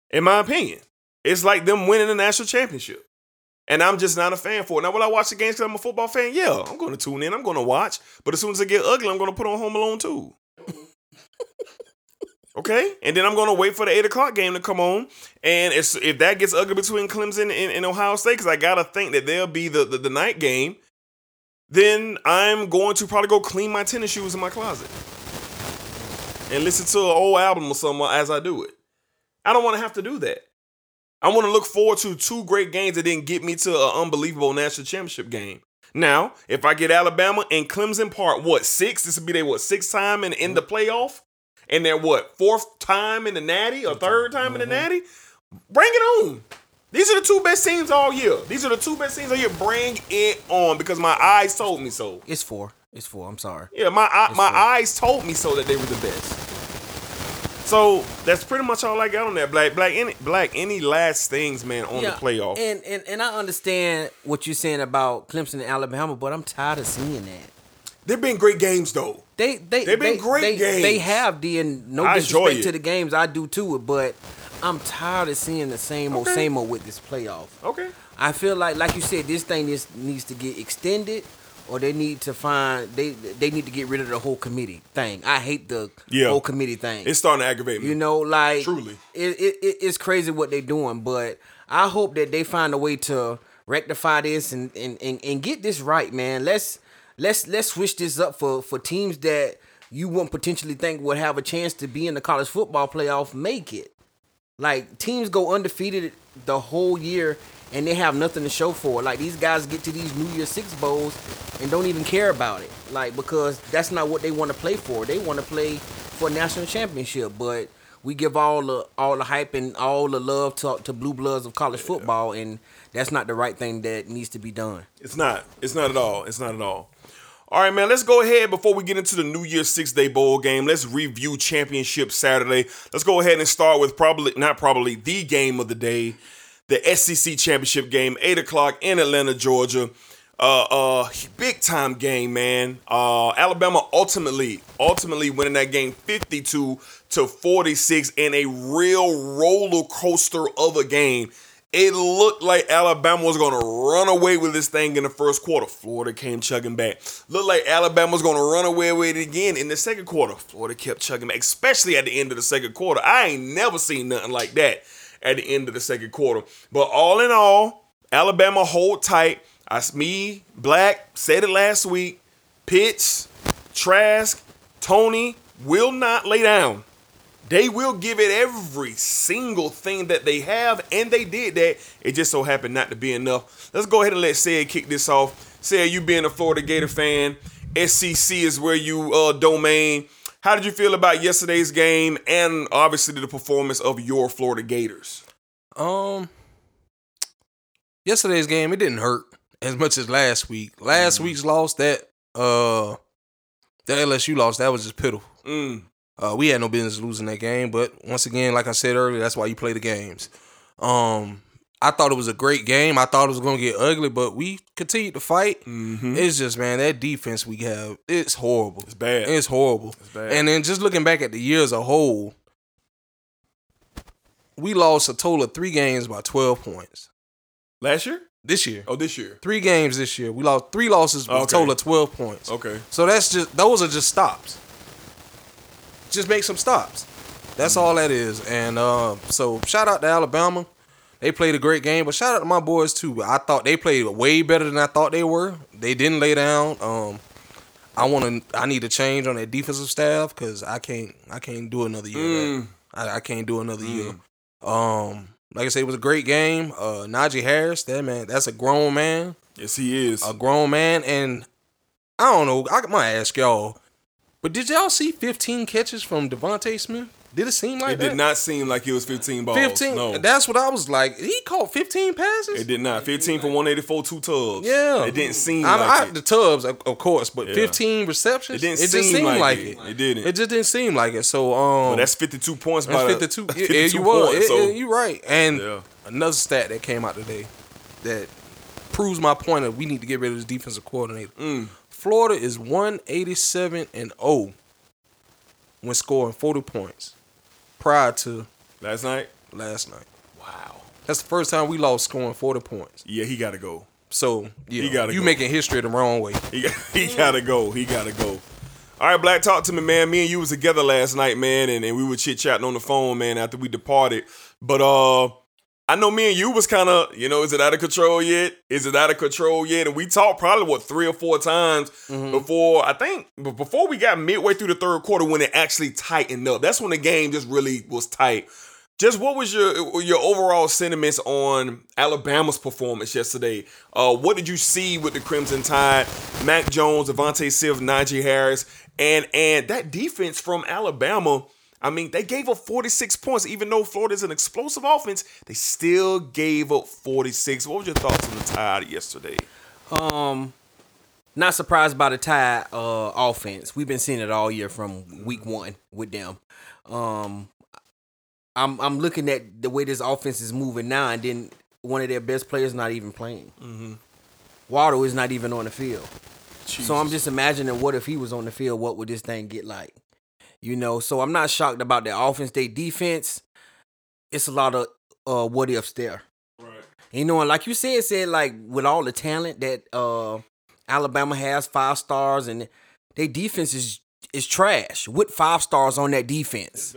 In my opinion, it's like them winning the national championship. And I'm just not a fan for it. Now, will I watch the games because I'm a football fan? Yeah, I'm going to tune in. I'm going to watch. But as soon as it get ugly, I'm going to put on Home Alone too. okay? And then I'm going to wait for the 8 o'clock game to come on. And if, if that gets ugly between Clemson and, and Ohio State, because I got to think that there'll be the, the, the night game, then I'm going to probably go clean my tennis shoes in my closet and listen to an old album or something as I do it. I don't want to have to do that. I want to look forward to two great games that didn't get me to an unbelievable national championship game. Now, if I get Alabama and Clemson part what six, this would be their what sixth time in, in the mm-hmm. playoff, and their what fourth time in the Natty or third time in the mm-hmm. Natty. Bring it on. These are the two best teams all year. These are the two best teams all year. Bring it on because my eyes told me so. It's four. It's four. I'm sorry. Yeah, my eye, my four. eyes told me so that they were the best. So that's pretty much all I got on that. Black, black, any black, any last things, man, on the playoff. And, and and I understand what you're saying about Clemson and Alabama, but I'm tired of seeing that. They've been great games though. They they They've been they- great they, games. They have the and no I enjoy disrespect to the games I do too, but I'm tired of seeing the same old Okay. same old with this playoff. Okay. I feel like like you said, this thing is, needs to get extended, or they need to find they they need to get rid of the whole committee thing. I hate the Yeah. whole committee thing. It's starting to aggravate me. You know, like Truly. it, it, it- it's crazy what they're doing, but I hope that they find a way to rectify this and and, and, and get this right, man. Let's let's let's switch this up for for teams that you wouldn't potentially think would have a chance to be in the college football playoff. Make it like teams go undefeated the whole year and they have nothing to show for it. Like these guys get to these New Year Six bowls and don't even care about it. Like because that's not what they want to play for. They want to play for national championship. But we give all the all the hype and all the love to to blue bloods of college football, and that's not the right thing that needs to be done. It's not. It's not at all. It's not at all. All right, man. Let's go ahead before we get into the New Year's Six Day Bowl game. Let's review Championship Saturday. Let's go ahead and start with probably not probably the game of the day, the SEC Championship game, eight o'clock in Atlanta, Georgia. Uh, uh, big time game, man. Uh, Alabama ultimately, ultimately winning that game 52 to 46 in a real roller coaster of a game. It looked like Alabama was going to run away with this thing in the first quarter. Florida came chugging back. Looked like Alabama was going to run away with it again in the second quarter. Florida kept chugging back, especially at the end of the second quarter. I ain't never seen nothing like that at the end of the second quarter. But all in all, Alabama hold tight. I, me, Black, said it last week. Pitts, Trask, Toney will not lay down. They will give it every single thing that they have, and they did that. It just so happened not to be enough. Let's go ahead and let Sid kick this off. Sid, you being a Florida Gator fan, SEC is where you uh, domain. How did you feel about yesterday's game and obviously the performance of your Florida Gators? Um, yesterday's game it didn't hurt as much as last week. Last Mm. week's loss that uh the LSU loss that was just pitiful. Mm. Uh, we had no business losing that game, but once again, like I said earlier, that's why you play the games. Um, I thought it was a great game. I thought it was gonna get ugly, but we continued to fight. Mm-hmm. It's just man, that defense we have, it's horrible. It's bad. It's horrible. It's bad. And then just looking back at the year as a whole, we lost a total of three games by twelve points. Last year? This year. Oh, this year. Three games this year. We lost three losses Okay. a total of twelve points. Okay. So that's just those are just stops. Just make some stops. That's all that is. And uh, so shout out to Alabama. They played a great game, but shout out to my boys too. I thought they played way better than I thought they were. They didn't lay down. Um, I want to. I need to change on that defensive staff because I can't. I can't do another year. that. I, I can't do another year. Um, like I said, it was a great game. Uh, Najee Harris, that man, that's a grown man. Yes, he is a grown man, and I don't know. I might ask y'all, but did y'all see 15 catches from DeVonta Smith? Did it seem like it that? did not seem like it was 15 balls. 15. No. That's what I was like. He caught 15 passes. It did not. 15 for 184, two tubs. Yeah, It didn't seem I, like I, it. The tubs, of, course, but Yeah. 15 receptions. It didn't just seem seemed like like it. it. It didn't. It just didn't seem like it. So, um, But that's 52 points by the- 52. that's Yeah, you were. points, so- it- you right. And Yeah. another stat that came out today: that proves my point that we need to get rid of this defensive coordinator. Florida is 187 and 0 when scoring 40 points prior to last night. Last night. Wow. That's the first time we lost scoring 40 points. Yeah, he got to go. So, yeah, He gotta you go. making history the wrong way. He, he gotta go. He gotta go. All right, Black, talk to me, man. Me and you was together last night, man, and, and we were chit chatting on the phone, man, after we departed. But uh, I know me and you was kind of, you know, is it out of control yet? Is it out of control yet? And we talked probably what three or four times before I think before we got midway through the third quarter when it actually tightened up. That's when the game just really was tight. Just what was your your overall sentiments on Alabama's performance yesterday? Uh, what did you see with the Crimson Tide, Mac Jones, Avante Silva, Najee Harris, and and that defense from Alabama? I mean, they gave up 46 points, even though Florida's an explosive offense. They still gave up 46. What was your thoughts on the Tide yesterday? Um, not surprised by the tie uh, offense. We've been seeing it all year from week one with them. Um, I'm I'm looking at the way this offense is moving now, and then one of their best players not even playing. Mm-hmm. Waddle is not even on the field. So I'm just imagining what if he was on the field, what would this thing get like? You know, so I'm not shocked about their offense. Their defense, it's a lot of uh what ifs there. Right. You know, and like you said, said like with all the talent that uh Alabama has, five stars, and their defense is is trash. With five stars on that defense,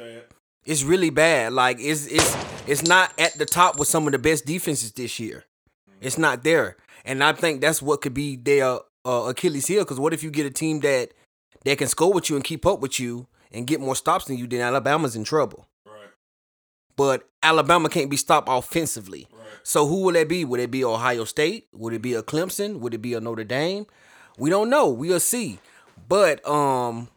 it's really bad. Like it's it's it's not at the top with some of the best defenses this year. It's not there, and I think that's what could be their uh, Achilles heel. Because what if you get a team that that can score with you and keep up with you and get more stops than you? Then Alabama's in trouble. Right. But Alabama can't be stopped offensively. So who will that be? Would it be Ohio State? Would it be a Clemson? Would it be a Notre Dame? We don't know. We'll see. But um,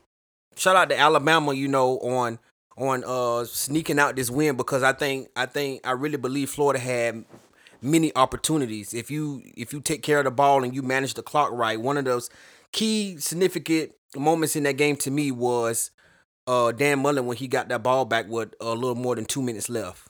shout out to Alabama. You know on on uh sneaking out this win because I think I think I really believe Florida had many opportunities. If you if you take care of the ball and you manage the clock right, one of those key significant moments in that game to me was uh Dan Mullen when he got that ball back with a little more than two minutes left.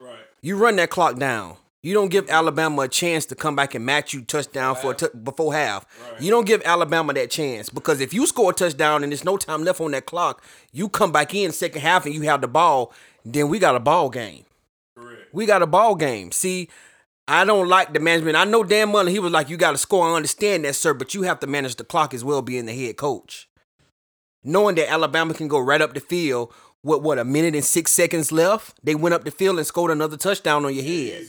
Right. You run that clock down. You don't give Alabama a chance to come back and match you touchdown for a t- before half. You don't give Alabama that chance because if you score a touchdown and there's no time left on that clock, you come back in second half and you have the ball, then we got a ball game. Correct. We got a ball game. See, I don't like the management. I know Dan Mullen, he was like, you got to score. I understand that, sir, but you have to manage the clock as well, being the head coach. Knowing that Alabama can go right up the field with what a minute and six seconds left, they went up the field and scored another touchdown on your head.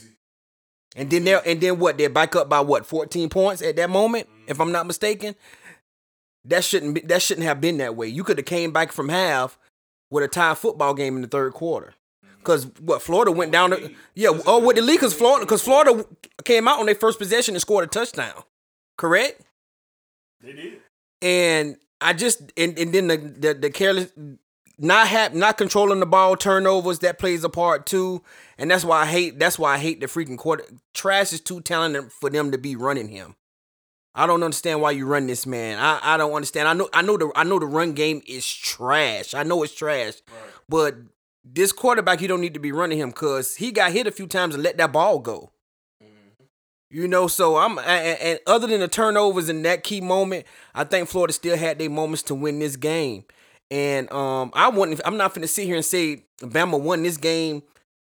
And then they and then what? They're back up by what? 14 points at that moment, if I'm not mistaken. That shouldn't be, that shouldn't have been that way. You could have came back from half with a tie football game in the third quarter. Cause what Florida went down to yeah oh with the lead cause Florida cause Florida came out on their first possession and scored a touchdown, correct? They did. And I just and, and then the the, the careless not have not controlling the ball turnovers that plays a part too, and that's why I hate that's why I hate the freaking quarter. Trask is too talented for them to be running him. I don't understand why you run this man. I, I don't understand. I know I know the I know the run game is trash. I know it's trash, but this quarterback you don't need to be running him because he got hit a few times and let that ball go. You know, so I'm and, and other than the turnovers in that key moment, I think Florida still had their moments to win this game. And um, I wouldn't. I'm not finna sit here and say Bama won this game.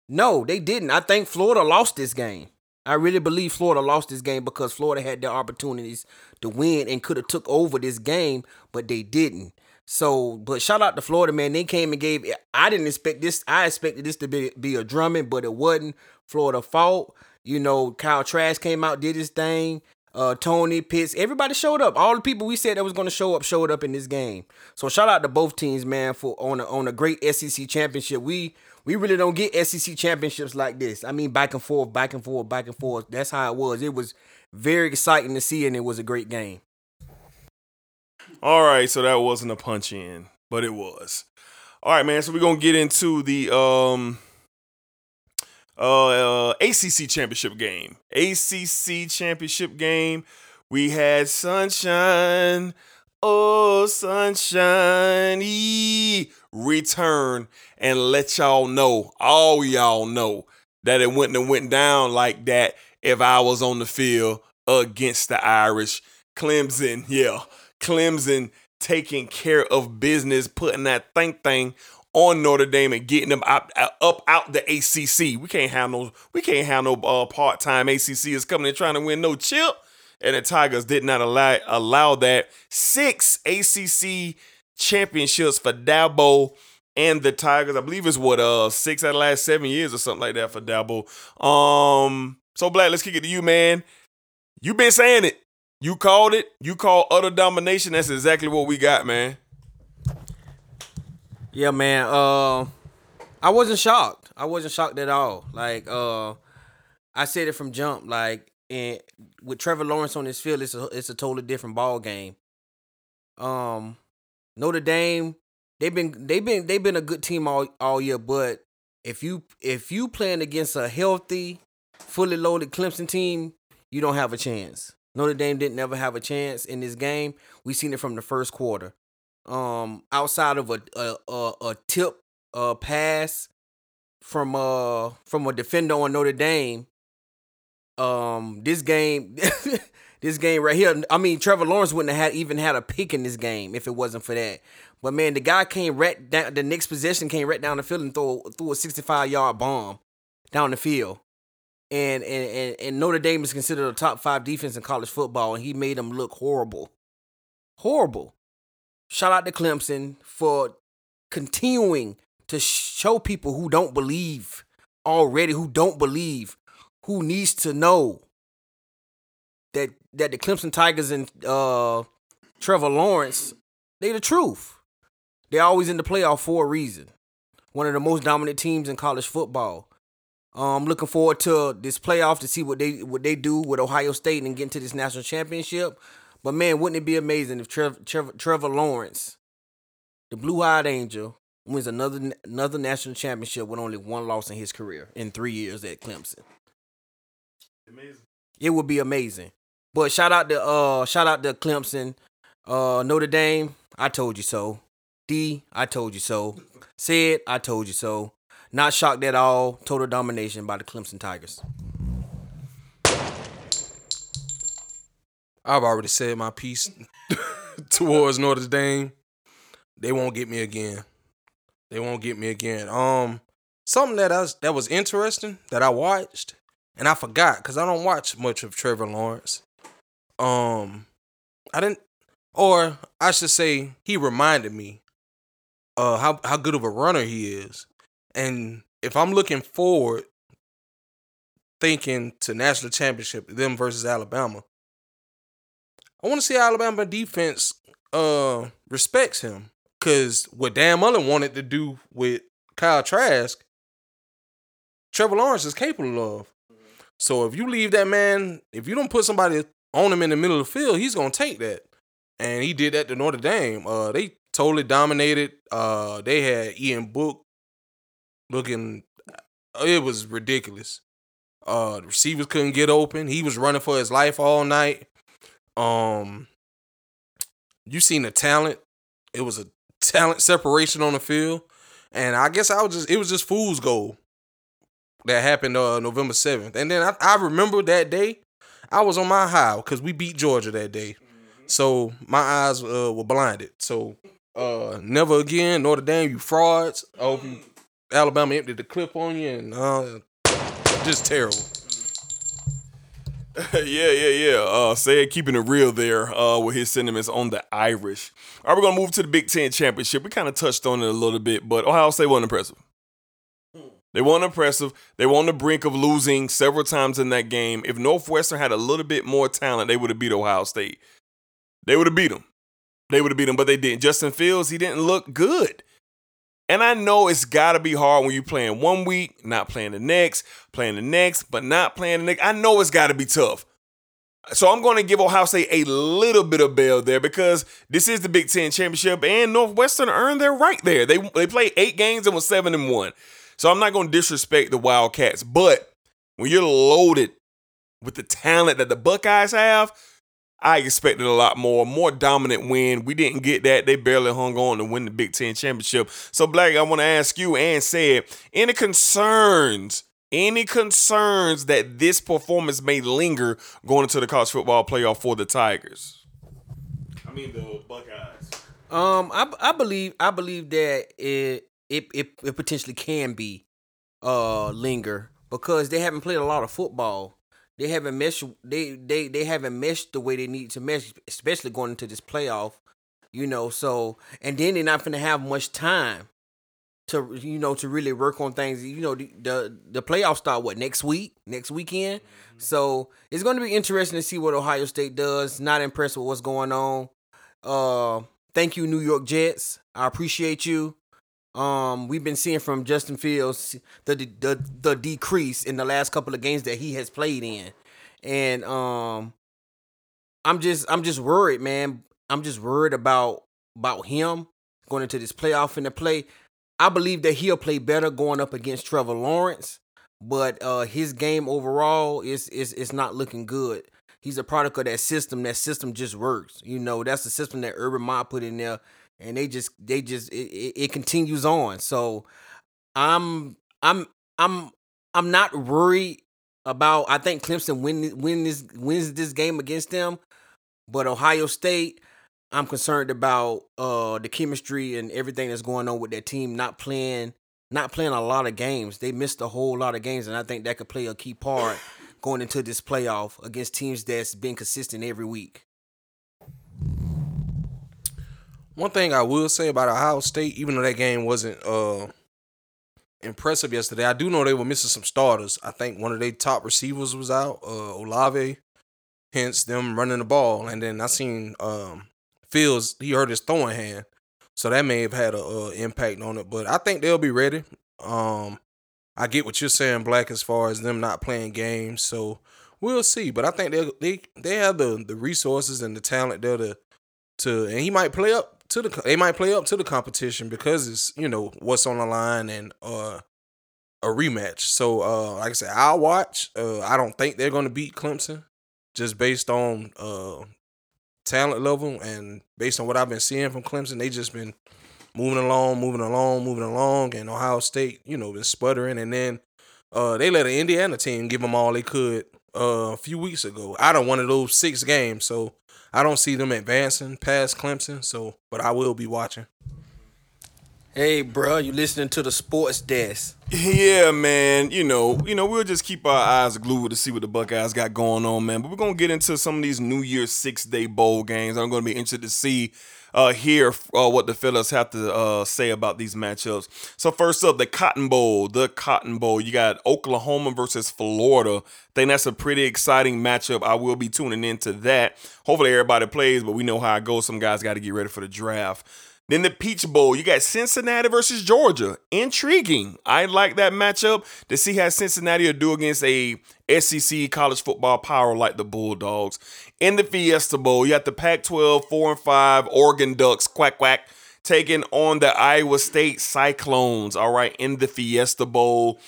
No, they didn't. I think Florida lost this game. I really believe Florida lost this game because Florida had their opportunities to win and could have took over this game, but they didn't. So, but shout out to Florida, man. They came and gave. I didn't expect this. I expected this to be be a drumming, but it wasn't. Florida fought. You know, Kyle Trask came out, did his thing. Uh, Toney Pitts, everybody showed up. All the people we said that was going to show up showed up in this game. So shout out to both teams, man, for on a, on a great SEC championship. We we really don't get SEC championships like this. I mean, back and forth, back and forth, back and forth. That's how it was. It was very exciting to see, and it was a great game. All right, so that wasn't a punch in, but it was. All right, man. So we're gonna get into the um uh, ACC championship game. ACC championship game. We had sunshine. Oh, sunshine. Return and let y'all know, all y'all know, that it wouldn't have went down like that if I was on the field against the Irish. Clemson, yeah, Clemson taking care of business, putting that thing thing on Notre Dame and getting them up up out the ACC. We can't have no we can't have no uh, part time ACC is coming and trying to win no chip. And the Tigers did not allow allow that six ACC championships for Dabo and the Tigers. I believe it's what uh six out of the last seven years or something like that for Dabo. Um, so Black, let's kick it to you, man. You've been saying it. You called it. You called utter domination. That's exactly what we got, man. Yeah, man. Uh, I wasn't shocked. I wasn't shocked at all. Like, uh, I said it from jump. Like, and with Trevor Lawrence on this field, it's a it's a totally different ball game. Um, Notre Dame, they've been they've been they've been a good team all all year, but if you if you playing against a healthy, fully loaded Clemson team, you don't have a chance. Notre Dame didn't ever have a chance in this game. We seen it from the first quarter. Um, outside of a a a, a tip uh pass from uh from a defender on Notre Dame, um, this game, this game right here. I mean, Trevor Lawrence wouldn't have had, even had a pick in this game if it wasn't for that. But man, the guy came right down. The next possession came right down the field and threw threw a sixty five yard bomb down the field. And, and and and Notre Dame is considered a top five defense in college football, and he made them look horrible, horrible. Shout out to Clemson for continuing to show people who don't believe already, who don't believe, who needs to know that that the Clemson Tigers and uh, Trevor Lawrence, they the truth. They're always in the playoff for a reason. One of the most dominant teams in college football. Um, looking forward to this playoff to see what they what they do with Ohio State and get into this national championship. But man, wouldn't it be amazing if Trevor, Trevor, Trevor Lawrence, the blue-eyed angel, wins another another national championship with only one loss in his career in three years at Clemson? Amazing. It would be amazing. But shout out to uh shout out to Clemson, uh Notre Dame. I told you so. D, I told you so. Said, I told you so. Not shocked at all. Total domination by the Clemson Tigers. I've already said my piece towards Notre Dame. They won't get me again. They won't get me again. Um, something that I was, that was interesting that I watched and I forgot because I don't watch much of Trevor Lawrence. Um, I didn't, or I should say, he reminded me uh how how good of a runner he is. And if I'm looking forward, thinking to national championship, them versus Alabama, I want to see Alabama defense uh respects him. Cause what Dan Mullen wanted to do with Kyle Trask, Trevor Lawrence is capable of. So if you leave that man, if you don't put somebody on him in the middle of the field, he's gonna take that. And he did that to Notre Dame. Uh, they totally dominated. Uh, they had Ian Book looking. uh, It was ridiculous. Uh, the receivers couldn't get open. He was running for his life all night. Um, you seen the talent. It was a talent separation on the field, and I guess I was just it was just fool's gold that happened uh November seventh. And then I, I remember that day, I was on my high because we beat Georgia that day, so my eyes uh, were blinded. So uh, never again, Notre Dame, you frauds. I hope you, Alabama emptied the clip on you, and uh, just terrible. yeah, yeah, yeah. Uh, said keeping it real there uh, with his sentiments on the Irish. All right, we're gonna move to the Big Ten championship. We kind of touched on it a little bit, but Ohio State wasn't impressive. They weren't impressive. They were on the brink of losing several times in that game. If Northwestern had a little bit more talent, they would have beat Ohio State. They would have beat them. They would have beat them, but they didn't. Justin Fields, he didn't look good. And I know it's got to be hard when you're playing one week, not playing the next, playing the next, but not playing the next. I know it's got to be tough. So I'm going to give Ohio State a little bit of bail there because this is the Big Ten championship, and Northwestern earned their right there. They they played eight games and was seven and one. So I'm not going to disrespect the Wildcats, but when you're loaded with the talent that the Buckeyes have, I expected a lot more, more dominant win. We didn't get that. They barely hung on to win the Big Ten championship. So, Black, I want to ask you and said. Any concerns Any concerns that this performance may linger going into the college football playoff for the Tigers? I mean the Buckeyes. Um, I I believe I believe that it it it, it potentially can be uh linger because they haven't played a lot of football. They haven't meshed they they they haven't meshed the way they need to mesh, especially going into this playoff. You know, so and then they're not gonna have much time to you know to really work on things. You know, the the, the playoffs start what next week, next weekend. So it's going to be interesting to see what Ohio State does. Not impressed with what's going on. Uh, thank you, New York Jets. I appreciate you. Um, we've been seeing from Justin Fields the the the decrease in the last couple of games that he has played in, and um, I'm just I'm just worried, man. I'm just worried about about him going into this playoff in the play. I believe that he'll play better going up against Trevor Lawrence, but uh, his game overall is is is not looking good. He's a product of that system. That system just works. You know, that's the system that Urban Meyer put in there, and they just they just it, it, it continues on. So I'm I'm I'm I'm not worried about. I think Clemson win win this wins this game against them, but Ohio State. I'm concerned about uh the chemistry and everything that's going on with that team not playing not playing a lot of games. They missed a whole lot of games, and I think that could play a key part going into this playoff against teams that's been consistent every week. One thing I will say about Ohio State, even though that game wasn't uh impressive yesterday, I do know they were missing some starters. I think one of their top receivers was out, uh Olave, hence them running the ball. And then I seen um Fields, he hurt his throwing hand. So that may have had an uh, impact on it, but I think they'll be ready. Um, I get what you're saying, Black, as far as them not playing games. So we'll see. But I think they they they have the the resources and the talent there to to, and he might play up to the they might play up to the competition because it's you know what's on the line and uh a rematch. So uh like I said, I'll watch. Uh, I don't think they're gonna beat Clemson just based on uh talent level and based on what I've been seeing from Clemson, they just been moving along, moving along, moving along, and Ohio State, you know, been sputtering. And then uh, they let an Indiana team give them all they could uh, a few weeks ago out of one of those six games. So I don't see them advancing past Clemson. So, but I will be watching. Hey, bro, you listening to the sports desk? Yeah, man. You know, you know, we'll just keep our eyes glued to see what the Buckeyes got going on, man. But we're gonna get into some of these New Year's six day bowl games. I'm gonna be interested to see uh hear uh, what the fellas have to uh say about these matchups. So first up, the Cotton Bowl, the Cotton Bowl. You got Oklahoma versus Florida. I think that's a pretty exciting matchup. I will be tuning into that. Hopefully everybody plays, but we know how it goes. Some guys got to get ready for the draft. Then the Peach Bowl, you got Cincinnati versus Georgia. Intriguing. I like that matchup to see how Cincinnati will do against a SEC college football power like the Bulldogs. In the Fiesta Bowl, you got the Pac 12 4 and 5 Oregon Ducks, quack quack, taking on the Iowa State Cyclones. All right, in the Fiesta Bowl.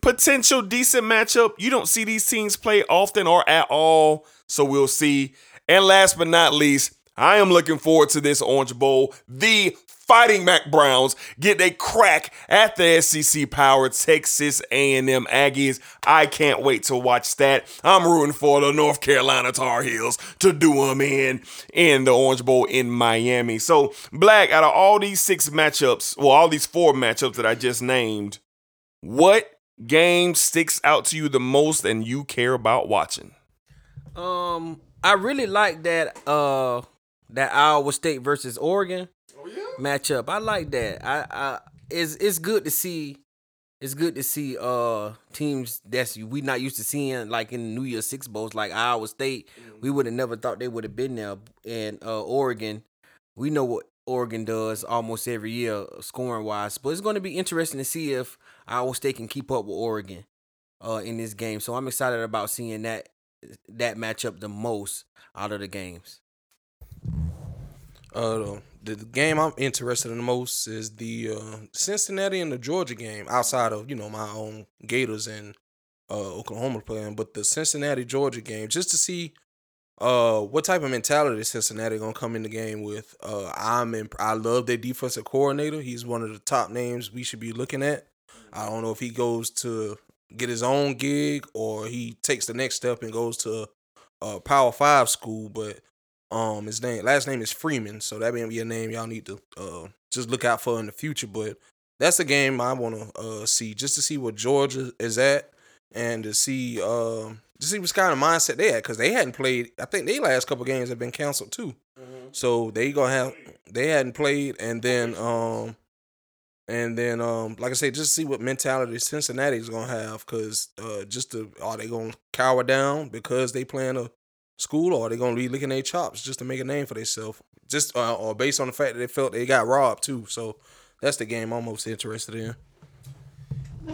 Potential decent matchup. You don't see these teams play often or at all, so we'll see. And last but not least, I am looking forward to this Orange Bowl. The Fighting Mack Browns get a crack at the SEC power Texas A&M Aggies. I can't wait to watch that. I'm rooting for the North Carolina Tar Heels to do them in in the Orange Bowl in Miami. So, Black, out of all these six matchups, well, all these four matchups that I just named, what game sticks out to you the most and you care about watching? Um, I really like that uh that Iowa State versus Oregon? Matchup. I like that. I, I it's it's good to see. It's good to see uh teams that's we not used to seeing like in New Year's Six bowls like Iowa State. Mm-hmm. We would have never thought they would have been there. And uh Oregon, we know what Oregon does almost every year scoring wise. But it's going to be interesting to see if Iowa State can keep up with Oregon uh in this game. So I'm excited about seeing that that matchup the most out of the games. Uh, the, game I'm interested in the most is the uh, Cincinnati and the Georgia game. Outside of you know my own Gators and uh, Oklahoma playing, but the Cincinnati Georgia game, just to see uh what type of mentality Cincinnati gonna come in the game with. Uh, I'm in, I love their defensive coordinator. He's one of the top names we should be looking at. I don't know if he goes to get his own gig or he takes the next step and goes to a Power Five school. But um, his name last name is Freeman, so that may be a name y'all need to uh just look out for in the future. But that's a game I want to uh see just to see what Georgia is at and to see um to see what kind of mindset they had because they hadn't played. I think they last couple games have been canceled too. So they gonna have they hadn't played, and then um, and then um, like I say, just see what mentality Cincinnati's gonna have, cause uh, just to are they gonna cower down because they playing a school, or they gonna be licking their chops just to make a name for themselves, just uh, or based on the fact that they felt they got robbed too. So that's the game I'm most interested in.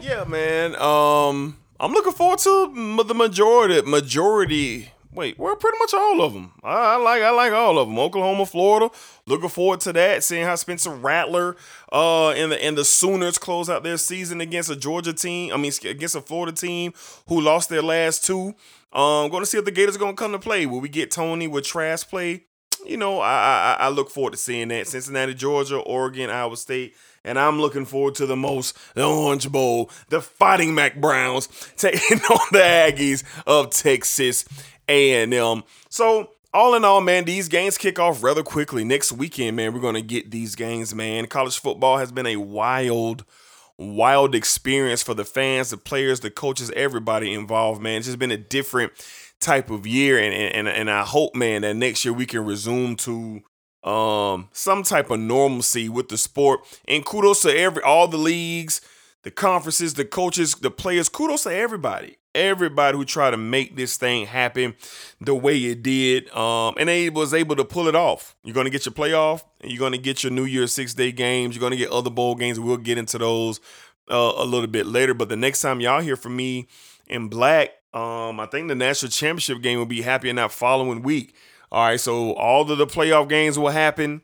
Yeah, man. Um, I'm looking forward to the majority. Majority. Wait, we're pretty much all of them. I, I like, I like all of them. Oklahoma, Florida. Looking forward to that. Seeing how Spencer Rattler, uh, and the and the Sooners close out their season against a Georgia team. I mean, against a Florida team who lost their last two. Um, going to see if the Gators are going to come to play. Will we get Toney with Trask play? You know, I, I I look forward to seeing that. Cincinnati, Georgia, Oregon, Iowa State. And I'm looking forward to the most, the Orange Bowl, the Fighting Mack Browns taking on the Aggies of Texas A&M. So all in all, man, these games kick off rather quickly. Next weekend, man, we're gonna get these games, man. College football has been a wild, wild experience for the fans, the players, the coaches, everybody involved, man. It's just been a different type of year, and and and I hope, man, that next year we can resume to um some type of normalcy with the sport. And kudos to every all the leagues, the conferences, the coaches, the players. Kudos to everybody. Everybody who tried to make this thing happen the way it did. Um, and they was able to pull it off. You're gonna get your playoff, and you're gonna get your New Year's six day games, you're gonna get other bowl games. We'll get into those uh, a little bit later. But the next time y'all hear from me in black, um, I think the national championship game will be happening that following week. All right, so all of the playoff games will happen.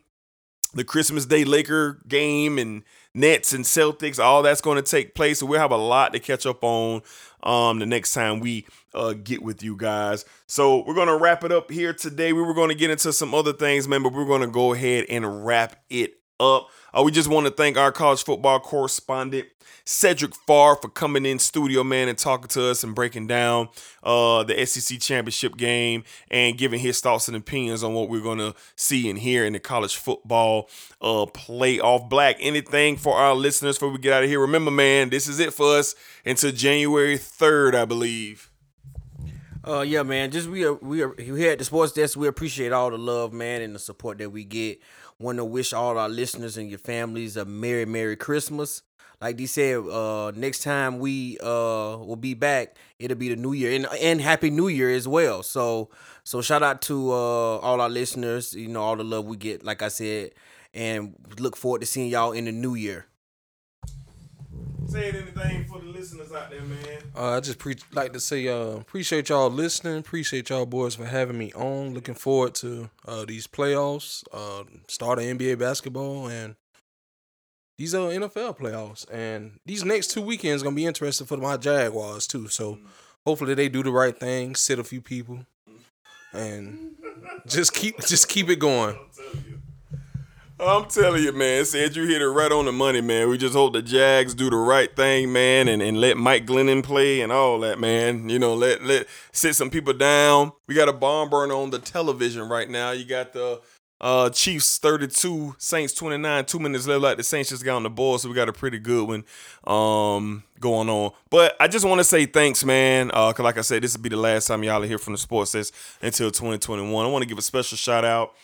The Christmas Day Laker game and Nets and Celtics, all that's going to take place. So we'll have a lot to catch up on um, the next time we uh, get with you guys. So we're going to wrap it up here today. We were going to get into some other things, man, but we're going to go ahead and wrap it up. Uh, we just want to thank our college football correspondent, Cedric Farr, for coming in studio, man, and talking to us and breaking down uh, the SEC championship game and giving his thoughts and opinions on what we're going to see and hear in the college football uh, playoff. Black, anything for our listeners before we get out of here? Remember, man, this is it for us until January 3rd, I believe. Uh, yeah, man. Just we are we are here at the sports desk. We appreciate all the love, man, and the support that we get. Want to wish all our listeners and your families a merry, merry Christmas. Like they said, uh, next time we uh will be back, it'll be the New Year and and Happy New Year as well. So so shout out to uh all our listeners. You know all the love we get. Like I said, and look forward to seeing y'all in the New Year. Saying anything for the listeners out there, man? Uh, I just pre- like to say uh, appreciate y'all listening. Appreciate y'all boys for having me on. Looking forward to uh, these playoffs, uh, start of NBA basketball, and these are NFL playoffs. And these next two weekends gonna be interesting for my Jaguars too. So hopefully they do the right thing, sit a few people, and just keep just keep it going. I'm telling you, man. Said you hit it right on the money, man. We just hope the Jags do the right thing, man, and, and let Mike Glennon play and all that, man. You know, let let sit some people down. We got a bomb burner on the television right now. You got the uh Chiefs 32, Saints 29. Two minutes left. Like the Saints just got on the board, so we got a pretty good one um going on. But I just want to say thanks, man. Uh, cause like I said, this will be the last time y'all are here from the sports desk until 2021. I want to give a special shout out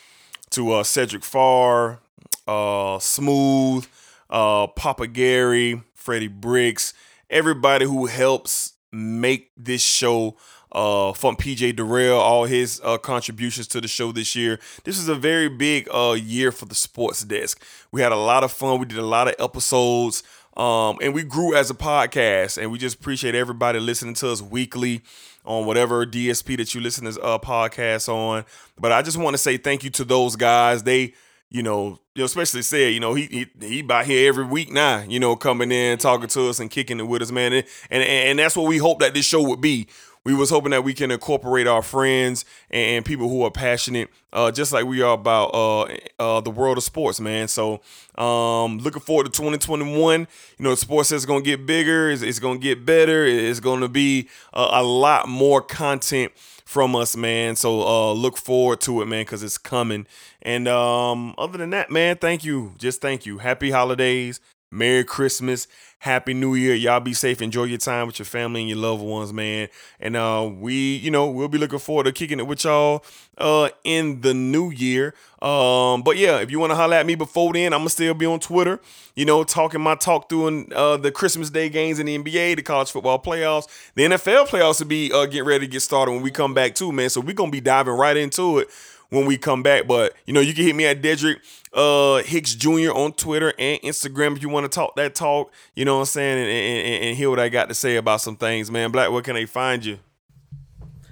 to uh, Cedric Farr, uh, Smooth, uh, Papa Gary, Freddie Bricks, everybody who helps make this show. Uh, from PJ Darrell, all his uh, contributions to the show this year. This is a very big uh, year for the sports desk. We had a lot of fun. We did a lot of episodes. Um, and we grew as a podcast, and we just appreciate everybody listening to us weekly on whatever DSP that you listen to uh, podcasts on. But I just want to say thank you to those guys. They, you know, especially said, you know, he he he about here every week now, you know, coming in, talking to us and kicking it with us, man. And and, and that's what we hope that this show would be. We was hoping that we can incorporate our friends and, people who are passionate, uh, just like we are about uh, uh, the world of sports, man. So um, looking forward to 2021. You know, sports is going to get bigger. It's, it's going to get better. It's going to be a lot more content from us, man. So uh, look forward to it, man, because it's coming. And um, other than that, man, thank you. Just thank you. Happy holidays. Merry Christmas. Happy New Year. Y'all be safe. Enjoy your time with your family and your loved ones, man. And uh we, you know, we'll be looking forward to kicking it with y'all uh in the new year. Um, but yeah, if you want to holler at me before then, I'm gonna still be on Twitter, you know, talking my talk through uh the Christmas Day games in the NBA, the college football playoffs, the NFL playoffs will be uh getting ready to get started when we come back too, man. So we're gonna be diving right into it when we come back. But you know, you can hit me at Dedrick uh, Hicks Jr. on Twitter and Instagram if you want to talk that talk. You know what I'm saying, and, and, and hear what I got to say about some things, man. Black, where can they find you?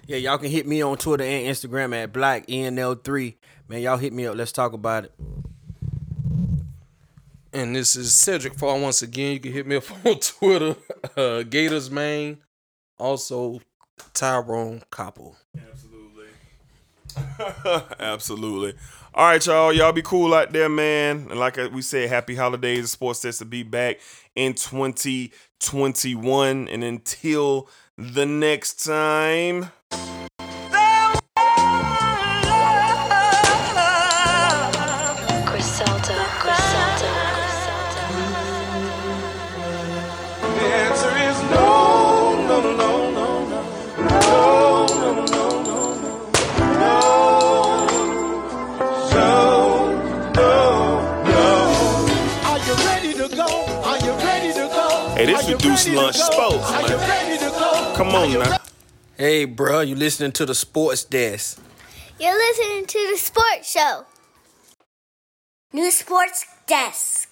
Yeah, y'all can hit me on Twitter and Instagram at Black ENL3. Man, y'all hit me up. Let's talk about it. And this is Cedric Fall once again. You can hit me up on Twitter, uh, Gators Main, also Tyrone Koppel. Absolutely. All right, y'all. Y'all be cool out there, man. And like we said, happy holidays. Sports sets to be back in 2021. And until the next time. Hey, lunch sports. Come on now. Hey, bro, you listening to the sports desk? You're listening to the sports show. New sports desk.